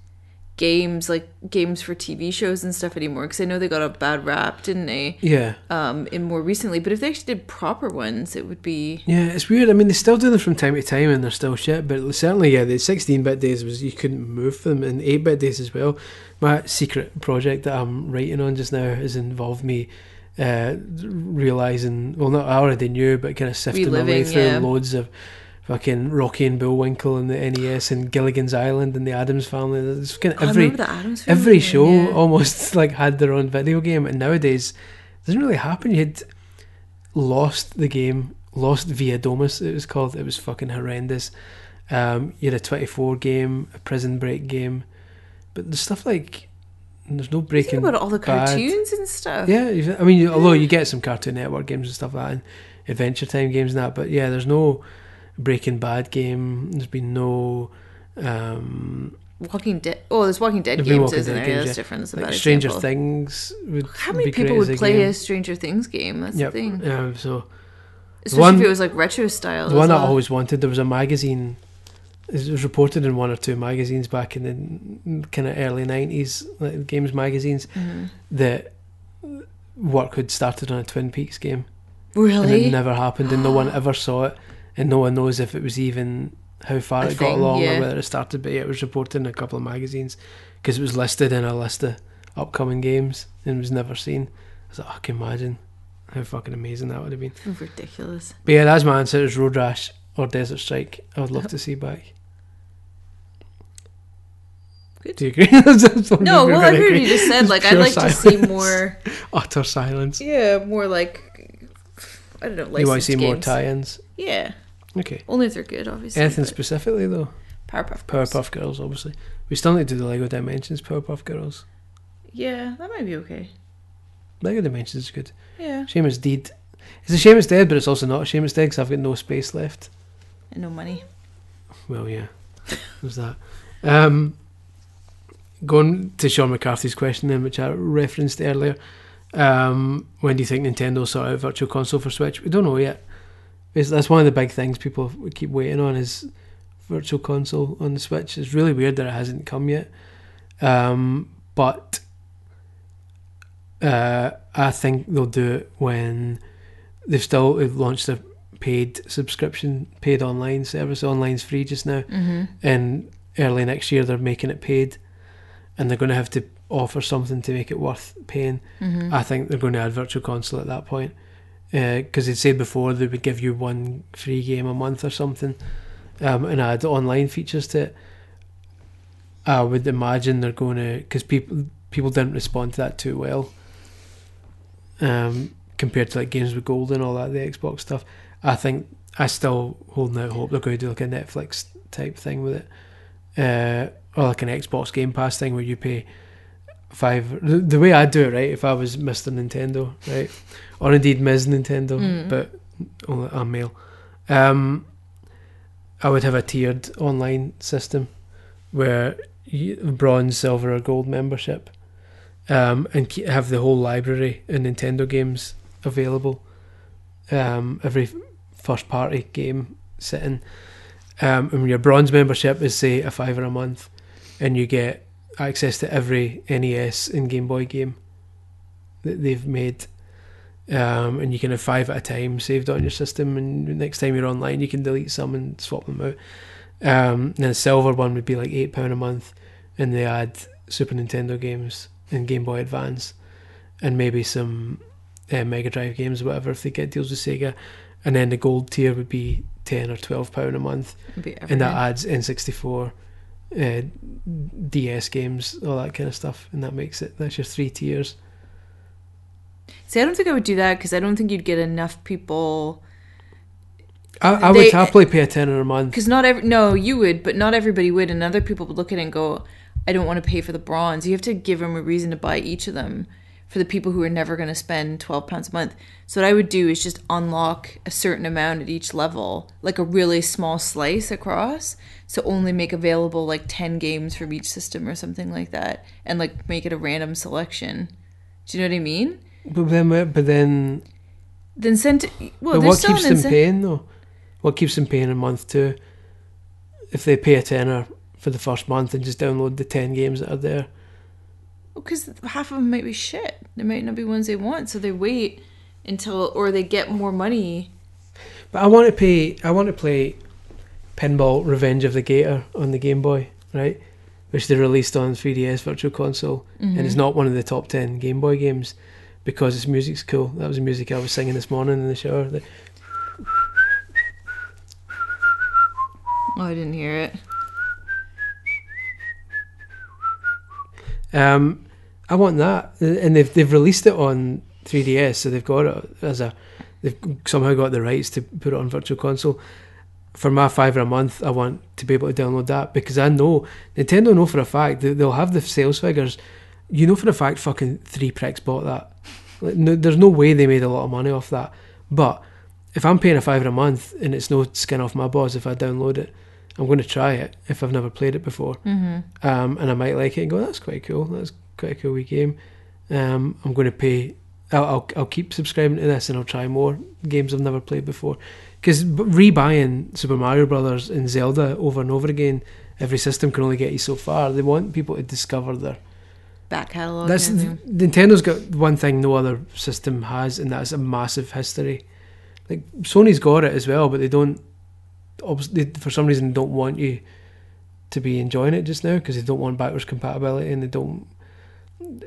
games, like games for TV shows and stuff anymore. Because I know they got a bad rap, didn't they? Yeah, Um, in more recently, but if they actually did proper ones, it would be. yeah. It's weird. I mean, they still do them from time to time, and they're still shit. But certainly, yeah, the sixteen bit days was you couldn't move them, and eight bit days as well. My secret project that I'm writing on just now has involved me. Uh, realizing, well, not I already knew, but kind of sifting my way through yeah. loads of fucking Rocky and Bullwinkle and the NES and Gilligan's Island and the Addams Family. Kind of Oh, I every remember the Addams Family every show yeah. almost like had their own video game and nowadays it doesn't really happen you had lost the game lost via domus it was called it was fucking horrendous um, you had a 24 game a prison break game but there's stuff like there's no Think breaking about all the Bad. cartoons and stuff. yeah i mean although you get some cartoon network games and stuff like that and adventure time games and that but yeah there's no breaking bad game there's been no um Walking Dead. Oh, there's Walking Dead games, Walking isn't Dead there? games, That's yeah. different. Like stranger example. things would How many people would play game. a Stranger Things game? That's Yep. the thing. Um, so Especially one- if it was like retro style. the one as I always wanted, there was a magazine. It was reported in one or two magazines back in the kind of early nineties, like games magazines, Mm-hmm. that work had started on a Twin Peaks game, Really? and it never happened, and no one ever saw it, and no one knows if it was even how far A it got along yeah. or whether it started. But yeah, it was reported in a couple of magazines because it was listed in a list of upcoming games and was never seen. I was like, I can imagine how fucking amazing that would have been. Ridiculous. But yeah, that's my answer. Is Road Rash or Desert Strike? I would love to see back. Good. Do you agree? No, well, I heard you just said like I'd like to see more. utter silence. Yeah, more like I don't know. you want to see more tie-ins? Yeah, Okay. only if they're good, obviously. Anything but specifically though? Powerpuff Girls. Powerpuff Girls, obviously. We still need to do the Lego Dimensions Powerpuff Girls. Yeah, that might be okay. Lego Dimensions is good. Yeah, Shame it's dead. It's a shame it's dead, but it's also not a shame it's dead because I've got no space left. and no money. Well, yeah, there's that. Um, going to Sean McCarthy's question then, which I referenced earlier. Um, when do you think Nintendo sort out Virtual Console for Switch? We don't know yet. It's, that's one of the big things people keep waiting on is Virtual Console on the Switch. It's really weird that it hasn't come yet. Um, but uh, I think they'll do it when they've still they've launched a paid subscription, paid online service. Online's free just now, Mm-hmm. and early next year they're making it paid, and they're going to have to offer something to make it worth paying. Mm-hmm. I think they're going to add Virtual Console at that point because they'd said before they would give you one free game a month or something, um, and add online features to it. I would imagine they're going to because people people didn't respond to that too well. Um, compared to like games with gold and all that, the Xbox stuff. I think I still holding out hope they're going to do like a Netflix type thing with it, uh, or like an Xbox Game Pass thing where you pay five. The, the way I'd do it, right? If I was Mister Nintendo, right, or indeed Ms. Nintendo, Mm. but only I'm male, um, I would have a tiered online system where you, bronze, silver, or gold membership, um, and have the whole library of Nintendo games available. Um, every first party game sitting. Um, and your bronze membership is say a fiver a month, and you get access to every NES and Game Boy game that they've made. Um, and you can have five at a time saved on your system, and next time you're online, you can delete some and swap them out. Um, and then the silver one would be like eight pound a month, and they add Super Nintendo games and Game Boy Advance, and maybe some uh, Mega Drive games, or whatever, if they get deals with Sega. And then the gold tier would be ten or twelve pound a month, and that adds N64, uh, DS games, all that kind of stuff, and that makes it that's your three tiers. See, I don't think I would do that because I don't think you'd get enough people. I, I They- would happily pay a tenner a month. Because not every no, you would, but not everybody would, and other people would look at it and go, "I don't want to pay for the bronze." You have to give them a reason to buy each of them. For the people who are never going to spend twelve pounds a month, so what I would do is just unlock a certain amount at each level, like a really small slice across. So only make available like ten games from each system or something like that, and like make it a random selection. Do you know what I mean? But then, but then, Then send. To, well, but what still keeps an them paying though? What keeps them paying a month too? If they pay a tenner for the first month and just download the ten games that are there, because half of them might be shit. They might not be ones they want, so they wait until or they get more money. but I want to pay. I want to play Pinball Revenge of the Gator on the Game Boy, right? Which they released on 3DS Virtual Console, and mm-hmm. it's not one of the top ten Game Boy games because its music's cool. That was the music I was singing this morning in the shower. The- Oh, I didn't hear it. Um, I want that, and they've they've released it on 3DS, so they've got it as a they've somehow got the rights to put it on Virtual Console. For my five fiver a month, I want to be able to download that because I know Nintendo know for a fact that they'll have the sales figures. You know for a fact, fucking three pricks bought that. Like, no, there's no way they made a lot of money off that. But if I'm paying a five fiver a month and it's no skin off my balls if I download it, I'm going to try it if I've never played it before Mm-hmm. um, and I might like it and go, that's quite cool. That's quite a cool wee game. Um, I'm going to pay. I'll, I'll I'll keep subscribing to this and I'll try more games I've never played before. Because rebuying Super Mario Brothers and Zelda over and over again, every system can only get you so far. They want people to discover their. Back catalog. That's. Nintendo's got one thing no other system has, and that's a massive history. Like Sony's got it as well, but they don't. They, for some reason, don't want you to be enjoying it just now because they don't want backwards compatibility and they don't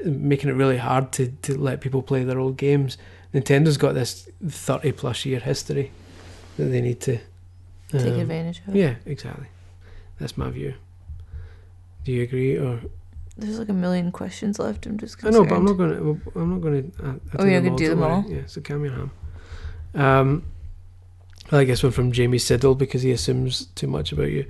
making it really hard to, to let people play their old games. Nintendo's got this thirty plus year history that they need to take um, advantage of. Yeah, exactly. That's my view. Do you agree or? There's like a million questions left. I'm just. I know, but I'm not going to. I'm not going to. Uh, Oh, you're gonna do them all? Yeah, so Cammy Ham. Um, I like this one from Jamie Siddle because he assumes too much about you.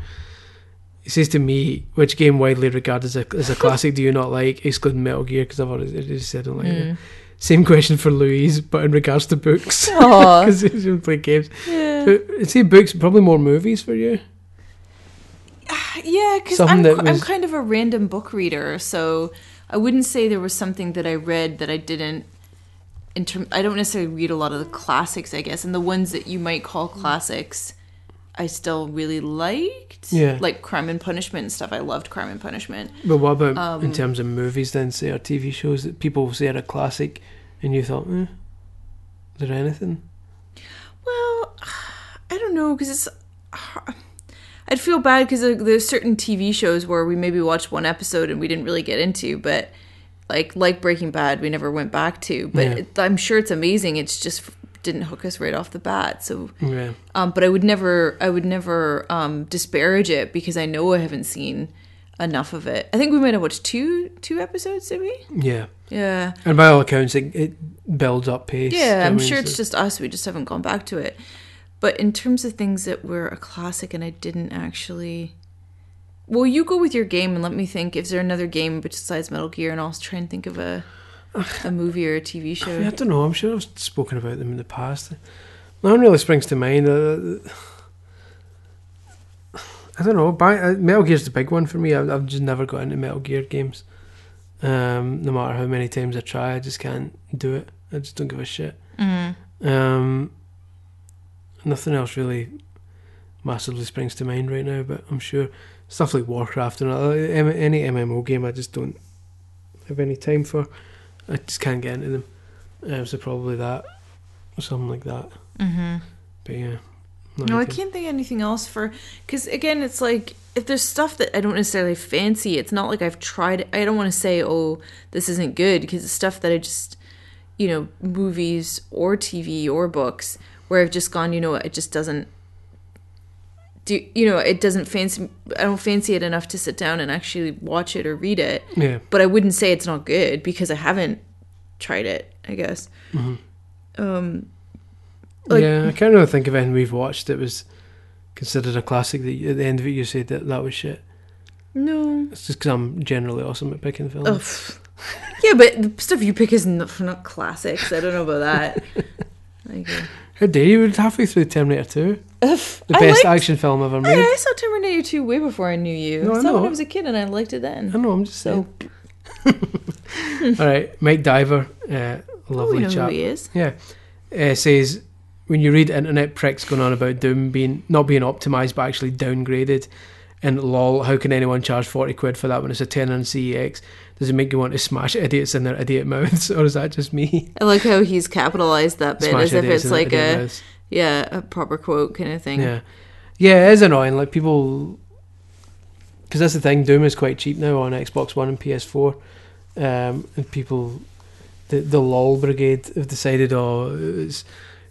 He says to me, "Which game widely regarded as a, as a classic do you not like, excluding Metal Gear? Because I've already, already said I don't like it." Mm. Same question for Louise, but in regards to books, because he doesn't play games. Yeah. Say books, probably more movies for you. Yeah, because I'm, that I'm kind of a random book reader, so I wouldn't say there was something that I read that I didn't in term, I don't necessarily read a lot of the classics, I guess, and the ones that you might call classics, I still really liked. Yeah. like Crime and Punishment and stuff. I loved Crime and Punishment. But what about Um, in terms of movies then, say, or TV shows that people say are a classic and you thought, eh, is there anything? Well, I don't know because it's. I'd feel bad because there's certain TV shows where we maybe watched one episode and we didn't really get into, but like like Breaking Bad, we never went back to. But Yeah. it, I'm sure it's amazing. It's just didn't hook us right off the bat. So, Yeah. um, but I would never, I would never um, disparage it because I know I haven't seen enough of it. I think we might have watched two two episodes, did we? Yeah. Yeah. And by all accounts, it, it builds up pace. Yeah, I'm sure so- it's just us. We just haven't gone back to it. But in terms of things that were a classic and I didn't actually. Well, you go with your game and let me think. Is there another game besides Metal Gear? And I'll try and think of a a movie or a TV I, show. mean, I don't know. I'm sure I've spoken about them in the past. None really springs to mind. Uh, I don't know. By, uh, Metal Gear's the big one for me. I've, I've just never got into Metal Gear games. Um, no matter how many times I try, I just can't do it. I just don't give a shit. Mm. Um, nothing else really massively springs to mind right now, but I'm sure stuff like Warcraft and any MMO game, I just don't have any time for. I just can't get into them. Um, so probably that, or something like that. Mm-hmm. But yeah, No, I can't think of anything else for. Because again, it's like if there's stuff that I don't necessarily fancy, it's not like I've tried. I don't want to say, oh, this isn't good, because it's stuff that I just, you know, movies or TV or books where I've just gone, you know, what, it just doesn't. Do you know? It doesn't fancy. I don't fancy it enough to sit down and actually watch it or read it. Yeah, But I wouldn't say it's not good because I haven't tried it. I guess. Um, Like- yeah. I can't really think of anything we've watched that was considered a classic. That at the end of it, you said that that was shit. no. It's just because I'm generally awesome at picking films. Yeah, but the stuff you pick is not, not classics. I don't know about that. Like, uh, How dare you? We're halfway through Terminator 2, the I best liked- action film ever made. Hey, I saw Terminator 2 way before I knew you. No, I I saw it when know. I was a kid and I liked it then. I know, I'm just So, saying. All right, Mike Diver, uh, oh, lovely know chap. who he is. Yeah, uh, says when you read internet pricks going on about Doom being not being optimized but actually downgraded, and lol, how can anyone charge forty quid for that when it's a ten on CEX? Does it make you want to smash idiots in their idiot mouths, or is that just me? I like how he's capitalized that bit Smash as if it's like a mouths. yeah a proper quote kind of thing. Yeah, yeah, it is annoying. Like people, because that's the thing. Doom is quite cheap now on Xbox One and PS4, um, and people, the the lol brigade have decided, oh, it's,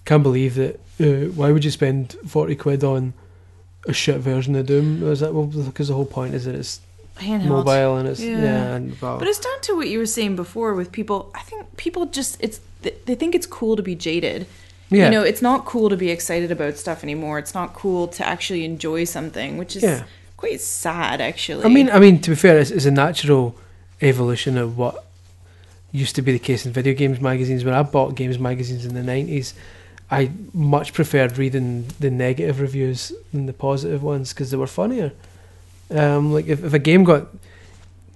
can't believe that. Uh, why would you spend forty quid on a shit version of Doom? Is that well? Because the whole point is that it's Handheld. mobile and it's Yeah. yeah, and well, But it's down to what you were saying before with people. I think people just it's they think it's cool to be jaded. yeah, You know, it's not cool to be excited about stuff anymore. It's not cool to actually enjoy something, which is Yeah. quite sad actually. I mean, I mean, to be fair, it's, it's a natural evolution of what used to be the case in video games magazines. When I bought games magazines in the nineties, I much preferred reading the negative reviews than the positive ones because they were funnier. Um, like if, if a game got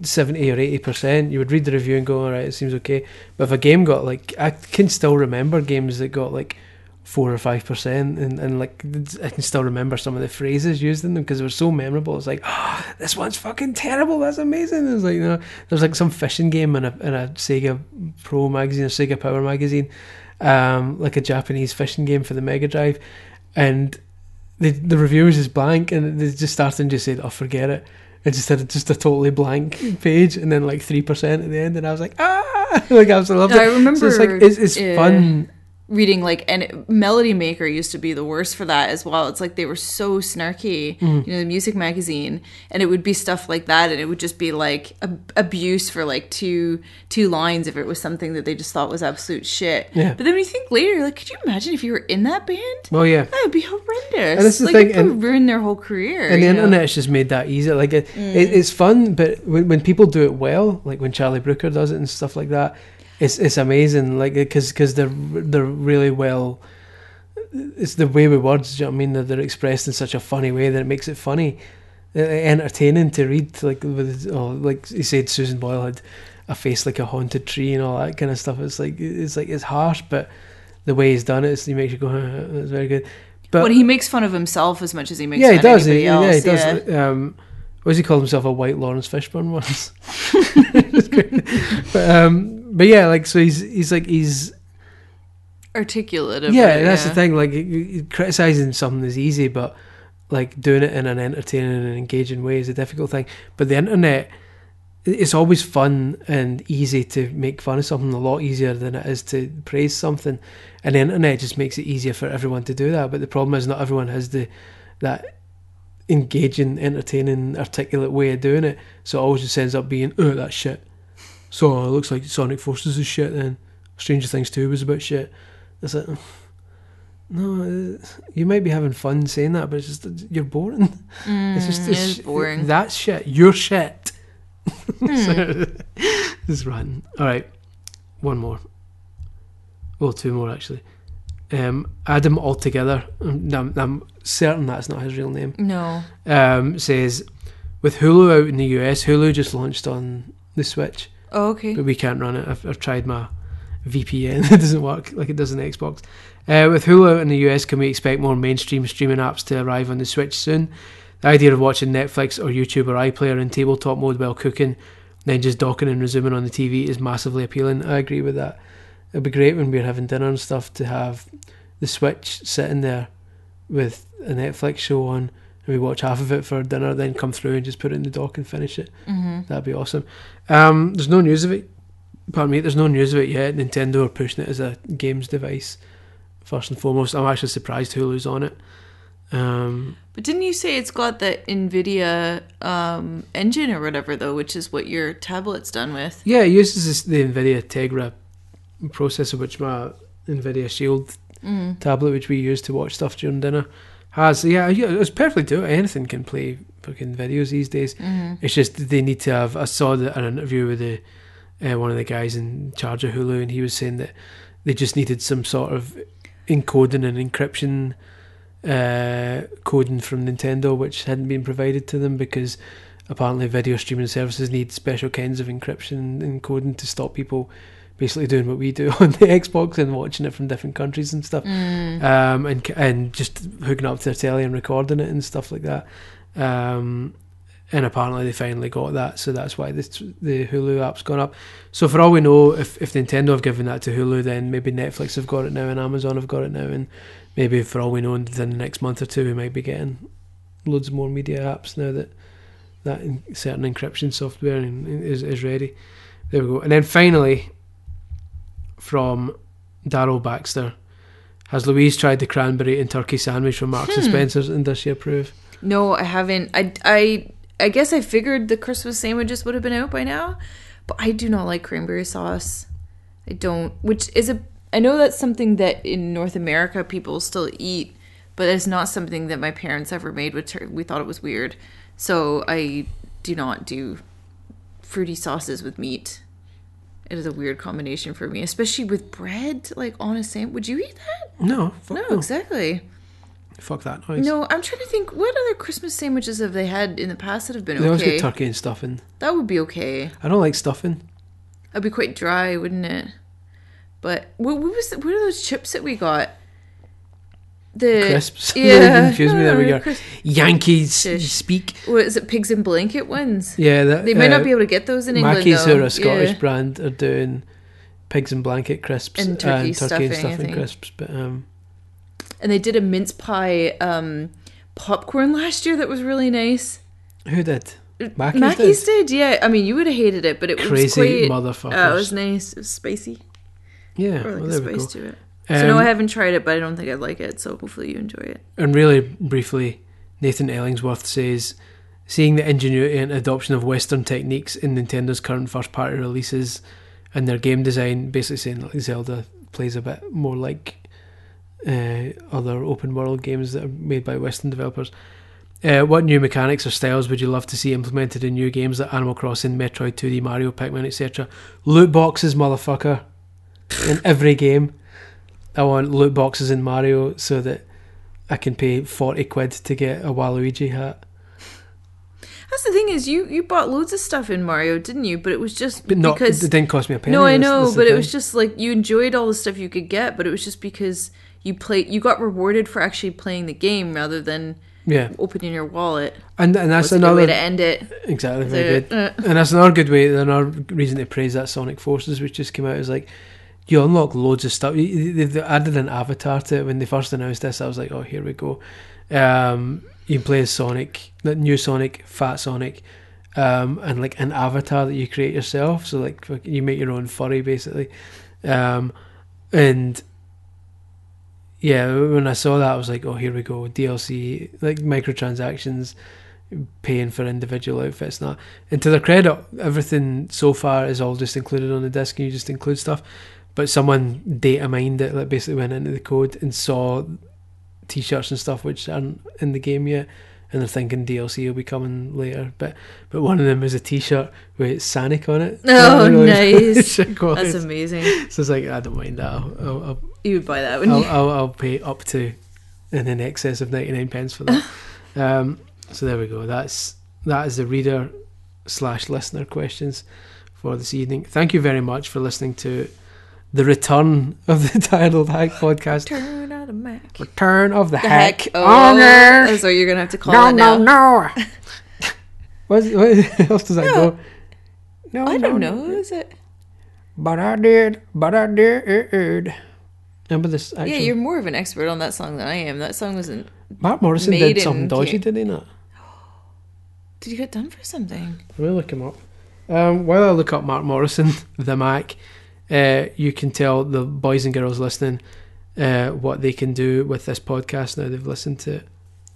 seventy or eighty percent, you would read the review and go, "All right, it seems okay." But if a game got like, I can still remember games that got like four or five percent, and and like I can still remember some of the phrases used in them because they were so memorable. It's like, oh, this one's fucking terrible. That's amazing. It's like you know, there's like some fishing game in a in a Sega Pro magazine, or Sega Power magazine, um, like a Japanese fishing game for the Mega Drive, and the the reviews is blank, and they just started and just said, "Oh, forget it." It just had just a totally blank page, and then like three percent at the end, and I was like, ah, like I absolutely loved I it. remember So it's like it's, it's uh, fun. Reading like and Melody Maker used to be the worst for that as well. It's like they were so snarky, Mm. you know, the music magazine, and it would be stuff like that, and it would just be like ab- abuse for like two two lines if it was something that they just thought was absolute shit. Yeah. But then when you think later, like, could you imagine if you were in that band? Well, yeah, That would be horrendous. And this is the like, thing, it would and- ruin their whole career. and the know? internet's just made that easy Like it, Mm. it, it's fun, but when, when people do it well, like when Charlie Brooker does it and stuff like that, it's it's amazing. Like because because they're they're really well. It's the way with words. do You know what I mean? That they're expressed in such a funny way that it makes it funny, uh, entertaining to read. Like with oh, like he said, Susan Boyle had a face like a haunted tree and all that kind of stuff. It's like it's like it's harsh, but the way he's done it, he makes you go, "That's very good." But When he makes fun of himself as much as he makes yeah, fun he does. of He, anybody yeah, else. he does. yeah. Um, what does he call himself? A white Laurence Fishburne once. But um, but yeah, like so he's he's like he's Articulate. Of yeah, that's yeah. the thing. Like criticizing something is easy, but like doing it in an entertaining and engaging way is a difficult thing. But the internet, it's always fun and easy to make fun of something. A lot easier than it is to praise something. And the internet just makes it easier for everyone to do that. But the problem is, not everyone has the that engaging, entertaining, articulate way of doing it. So it always just ends up being, oh, that shit. So it looks like Sonic Forces is shit. Then Stranger Things Two was about shit. It's like, no, you might be having fun saying that, but it's just you're boring. it's just Mm, it it's boring. That's shit. You're shit. Hmm. So, this is rotten. All right, one more. Well, two more actually. Um, Adam altogether. I'm, I'm, I'm certain that's not his real name. No. Um, says with Hulu out in the US, Hulu just launched on the Switch Oh, okay. but we can't run it. I've, I've tried my VPN; it doesn't work like it does on Xbox. Uh, with Hulu in the US, can we expect more mainstream streaming apps to arrive on the Switch soon? The idea of watching Netflix or YouTube or iPlayer in tabletop mode while cooking, then just docking and resuming on the TV is massively appealing. I agree with that. It'd be great when we're having dinner and stuff to have the Switch sitting there with a Netflix show on, we watch half of it for dinner, then come through and just put it in the dock and finish it. Mm-hmm. That'd be awesome. Um, there's no news of it. Pardon me. There's no news of it yet. Nintendo are pushing it as a games device first and foremost. I'm actually surprised Hulu's on it. Um, But didn't you say it's got the NVIDIA um, engine or whatever, though, which is what your tablet's done with? yeah, it uses this, the NVIDIA Tegra processor, which my NVIDIA Shield Mm. tablet, which we use to watch stuff during dinner, has. Yeah, yeah, it's perfectly do. Anything can play fucking videos these days. Mm-hmm. It's just they need to have. I saw the, an interview with the uh, one of the guys in charge of Hulu, and he was saying that they just needed some sort of encoding and encryption uh, coding from Nintendo, which hadn't been provided to them because apparently video streaming services need special kinds of encryption and coding to stop people basically doing what we do on the Xbox and watching it from different countries and stuff Mm. um, and and just hooking up to their telly and recording it and stuff like that. Um, and apparently they finally got that, so that's why this, the Hulu app's gone up. So for all we know, if if Nintendo have given that to Hulu, then maybe Netflix have got it now and Amazon have got it now, and maybe for all we know, within the next month or two, we might be getting loads more media apps now that that certain encryption software is is ready. There we go. And then finally, from Daryl Baxter. Has Louise tried the cranberry and turkey sandwich from Marks and Hmm. Spencer's and does she approve? No, I haven't. I, I, I guess I figured the Christmas sandwiches would have been out by now, but I do not like cranberry sauce. I don't, which is a. I know that's something that in North America people still eat, but it's not something that my parents ever made. which we thought it was weird, so I do not do fruity sauces with meat. It is a weird combination for me, especially with bread, like on a sandwich. Would you eat that? No, fuck No, no. exactly. Fuck that noise. No, I'm trying to think. What other Christmas sandwiches have they had in the past that have been They always get turkey and stuffing. that would be okay. I don't like stuffing. That'd be quite dry, wouldn't it? But what, what was what are those chips that we got? The Crisps. Yeah, confuse me. There we go. Yankees Shish. speak. What is it? Pigs in blanket ones. Yeah, that, They might uh, not be able to get those in England Mackie's, though. who are a Scottish Yeah. brand, are doing pigs in blanket crisps And turkey and stuffing, I stuffing crisps. But um, And they did a mince pie um, popcorn last year that was really nice. who did? Mackie's, Mackie's did. did, yeah. I mean, you would have hated it, but it was Crazy quite. motherfuckers. Uh, it was nice. It was spicy. Yeah, Or like well, a spice to it. So no, Um, I haven't tried it, but I don't think I'd like it. So hopefully you enjoy it. And really briefly, Nathan Ellingsworth says, seeing the ingenuity and adoption of Western techniques in Nintendo's current first party releases and their game design, basically saying like Zelda plays a bit more like uh, other open world games that are made by Western developers. Uh, what new mechanics or styles would you love to see implemented in new games like Animal Crossing, Metroid 2D, Mario, Pikmin, etc.? Loot boxes, motherfucker, in every game. I want loot boxes in Mario so that I can pay 40 quid to get a Waluigi hat. That's the thing is, you you bought loads of stuff in Mario, didn't you? But it was just But not, because it didn't cost me a penny. no, I know, that's the but it was just like you enjoyed all the stuff you could get, but it was just because you play you got rewarded for actually playing the game rather than yeah, opening your wallet. and and that's another way to end it. exactly very good. uh, And that's another good way, another reason to praise that Sonic Forces, which just came out, is like you unlock loads of stuff. They added an avatar to it when they first announced this. I was like, oh, here we go. Um, you can play as Sonic, the new Sonic, Fat Sonic, um, and like an avatar that you create yourself. So like you make your own furry basically, um, and yeah, when I saw that, I was like, oh, here we go, DLC, like microtransactions, paying for individual outfits and that. And to their credit, everything so far is all just included on the disc, and you just include stuff. But someone data mined it, like basically went into the code and saw t-shirts and stuff which aren't in the game yet, and they're thinking DLC will be coming later. But but one of them is a t-shirt with Sonic on it. Oh, nice. That's amazing. so it's like I don't mind that. I'll, I'll, I'll You would buy that, wouldn't I'll, you? I'll, I'll pay up to and in excess of 99 pence for that. um, so there we go. That's that is the reader slash listener questions for this evening. Thank you very much for listening to the return of the Tired Old Hack podcast. Return of the Mack. Return of the, The hack. Oh, that's what you're gonna have to call it now. no. no, what, what else does that go? No, I don't know. no. Is it? But I did. But I did. Remember this? Actual, Yeah, you're more of an expert on that song than I am. That song wasn't. Mark Morrison did something dodgy, did he not? Did you get done for something? We'll look him up. Um, while I look up Mark Morrison, the Mack, uh, you can tell the boys and girls listening uh, what they can do with this podcast now they've listened to it.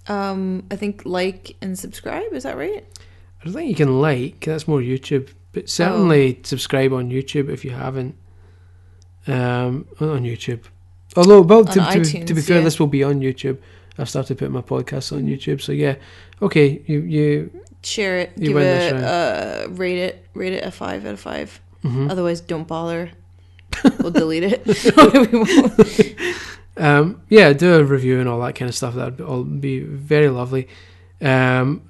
Um, I think like and subscribe. Is that right? I don't think you can like, that's more YouTube, but certainly subscribe on YouTube if you haven't. Um, on YouTube. Although, well, to, On to, to be fair, yeah. this will be on YouTube. I've started putting my podcasts on YouTube, so yeah. Okay, you you Share it. You give it. Uh, rate it. Rate it a five out of 5 mhm. Otherwise, don't bother. We'll delete it. No, we won't. um, yeah, do a review and all that kind of stuff. That'd all be very lovely. Um,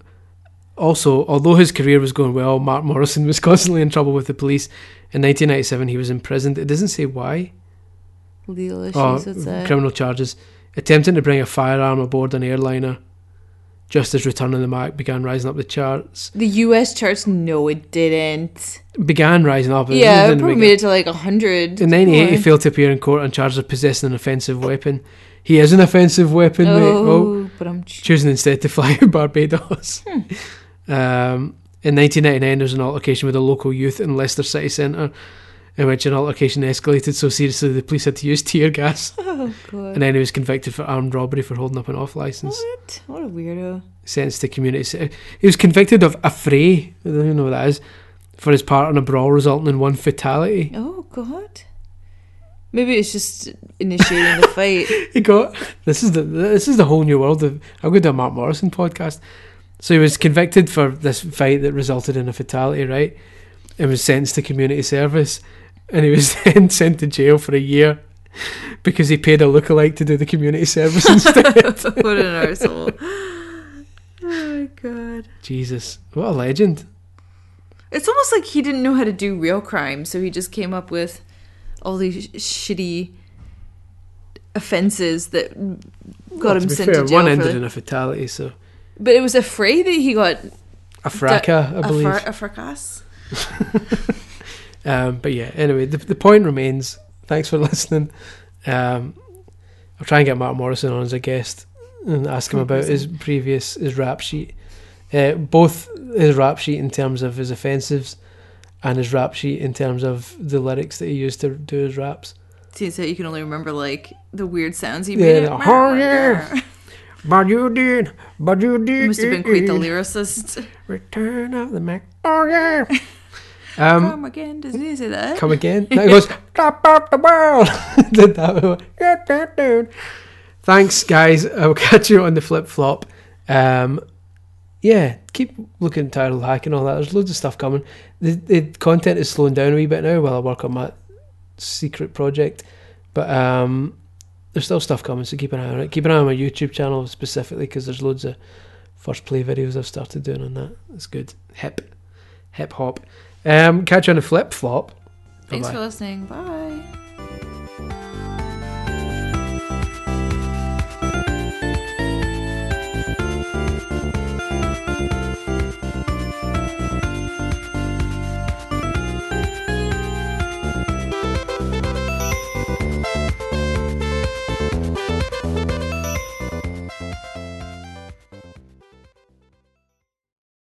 also, although his career was going well, Mark Morrison was constantly in trouble with the police. In 1997, he was imprisoned. It doesn't say why. Legal issues. Oh, criminal charges. Attempting to bring a firearm aboard an airliner just as Return of the Mack began rising up the charts. The U.S. charts. No, it didn't. Began rising up. Yeah, it probably made it to like hundred. In 98, he failed to appear in court on charges of possessing an offensive weapon. He is an offensive weapon, mate. Oh, Oh, but I'm. choosing instead to fly to Barbados. Hmm. Um, in 1999, there was an altercation with a local youth in Leicester City Centre, in which an altercation escalated so seriously the police had to use tear gas. Oh god. And then he was convicted for armed robbery for holding up an off license. What? What a weirdo. Sentenced to community. He was convicted of affray. I don't even know what that is. For his part in a brawl resulting in one fatality. Oh god. Maybe it's just initiating the fight. he got this is the this is the whole new world of I'm going to do a Mark Morrison podcast. So he was convicted for this fight that resulted in a fatality, right? And was sentenced to community service, and he was then sent to jail for a year because he paid a lookalike to do the community service instead. what an arsehole. Oh my god. Jesus, what a legend! It's almost like he didn't know how to do real crime, so he just came up with all these sh- shitty offenses that got Well, him sent fair, to jail. one ended the- in a fatality, so But it was afraid that he got a fracas, I a, believe. far- a fracas. Um, but yeah, anyway, the, the point remains. Thanks for listening. Um, I'll try and get Mark Morrison on as a guest and ask him about his previous his rap sheet, uh, both his rap sheet in terms of his offensives, and his rap sheet in terms of the lyrics that he used to do his raps. Seems that you can only remember like the weird sounds he made. the, "Oh, yeah." But you did, but you did. Must have been quite the lyricist. Return of the Mack. Oh yeah. Um, Come again? Does he say that? Come again? That goes, top out the world. Did that one. Yeah, yeah, dude. Thanks, guys. I'll catch you on the flip flop. Um, yeah, keep looking at Tired Old Hack and all that. There's loads of stuff coming. The, the content is slowing down a wee bit now while I work on my secret project. But um, there's still stuff coming, so keep an eye on it. Keep an eye on my YouTube channel specifically because there's loads of first play videos I've started doing on that. It's good. Hip, hip hop. Um, catch you on the flip flop. Thanks Bye-bye. for listening. Bye.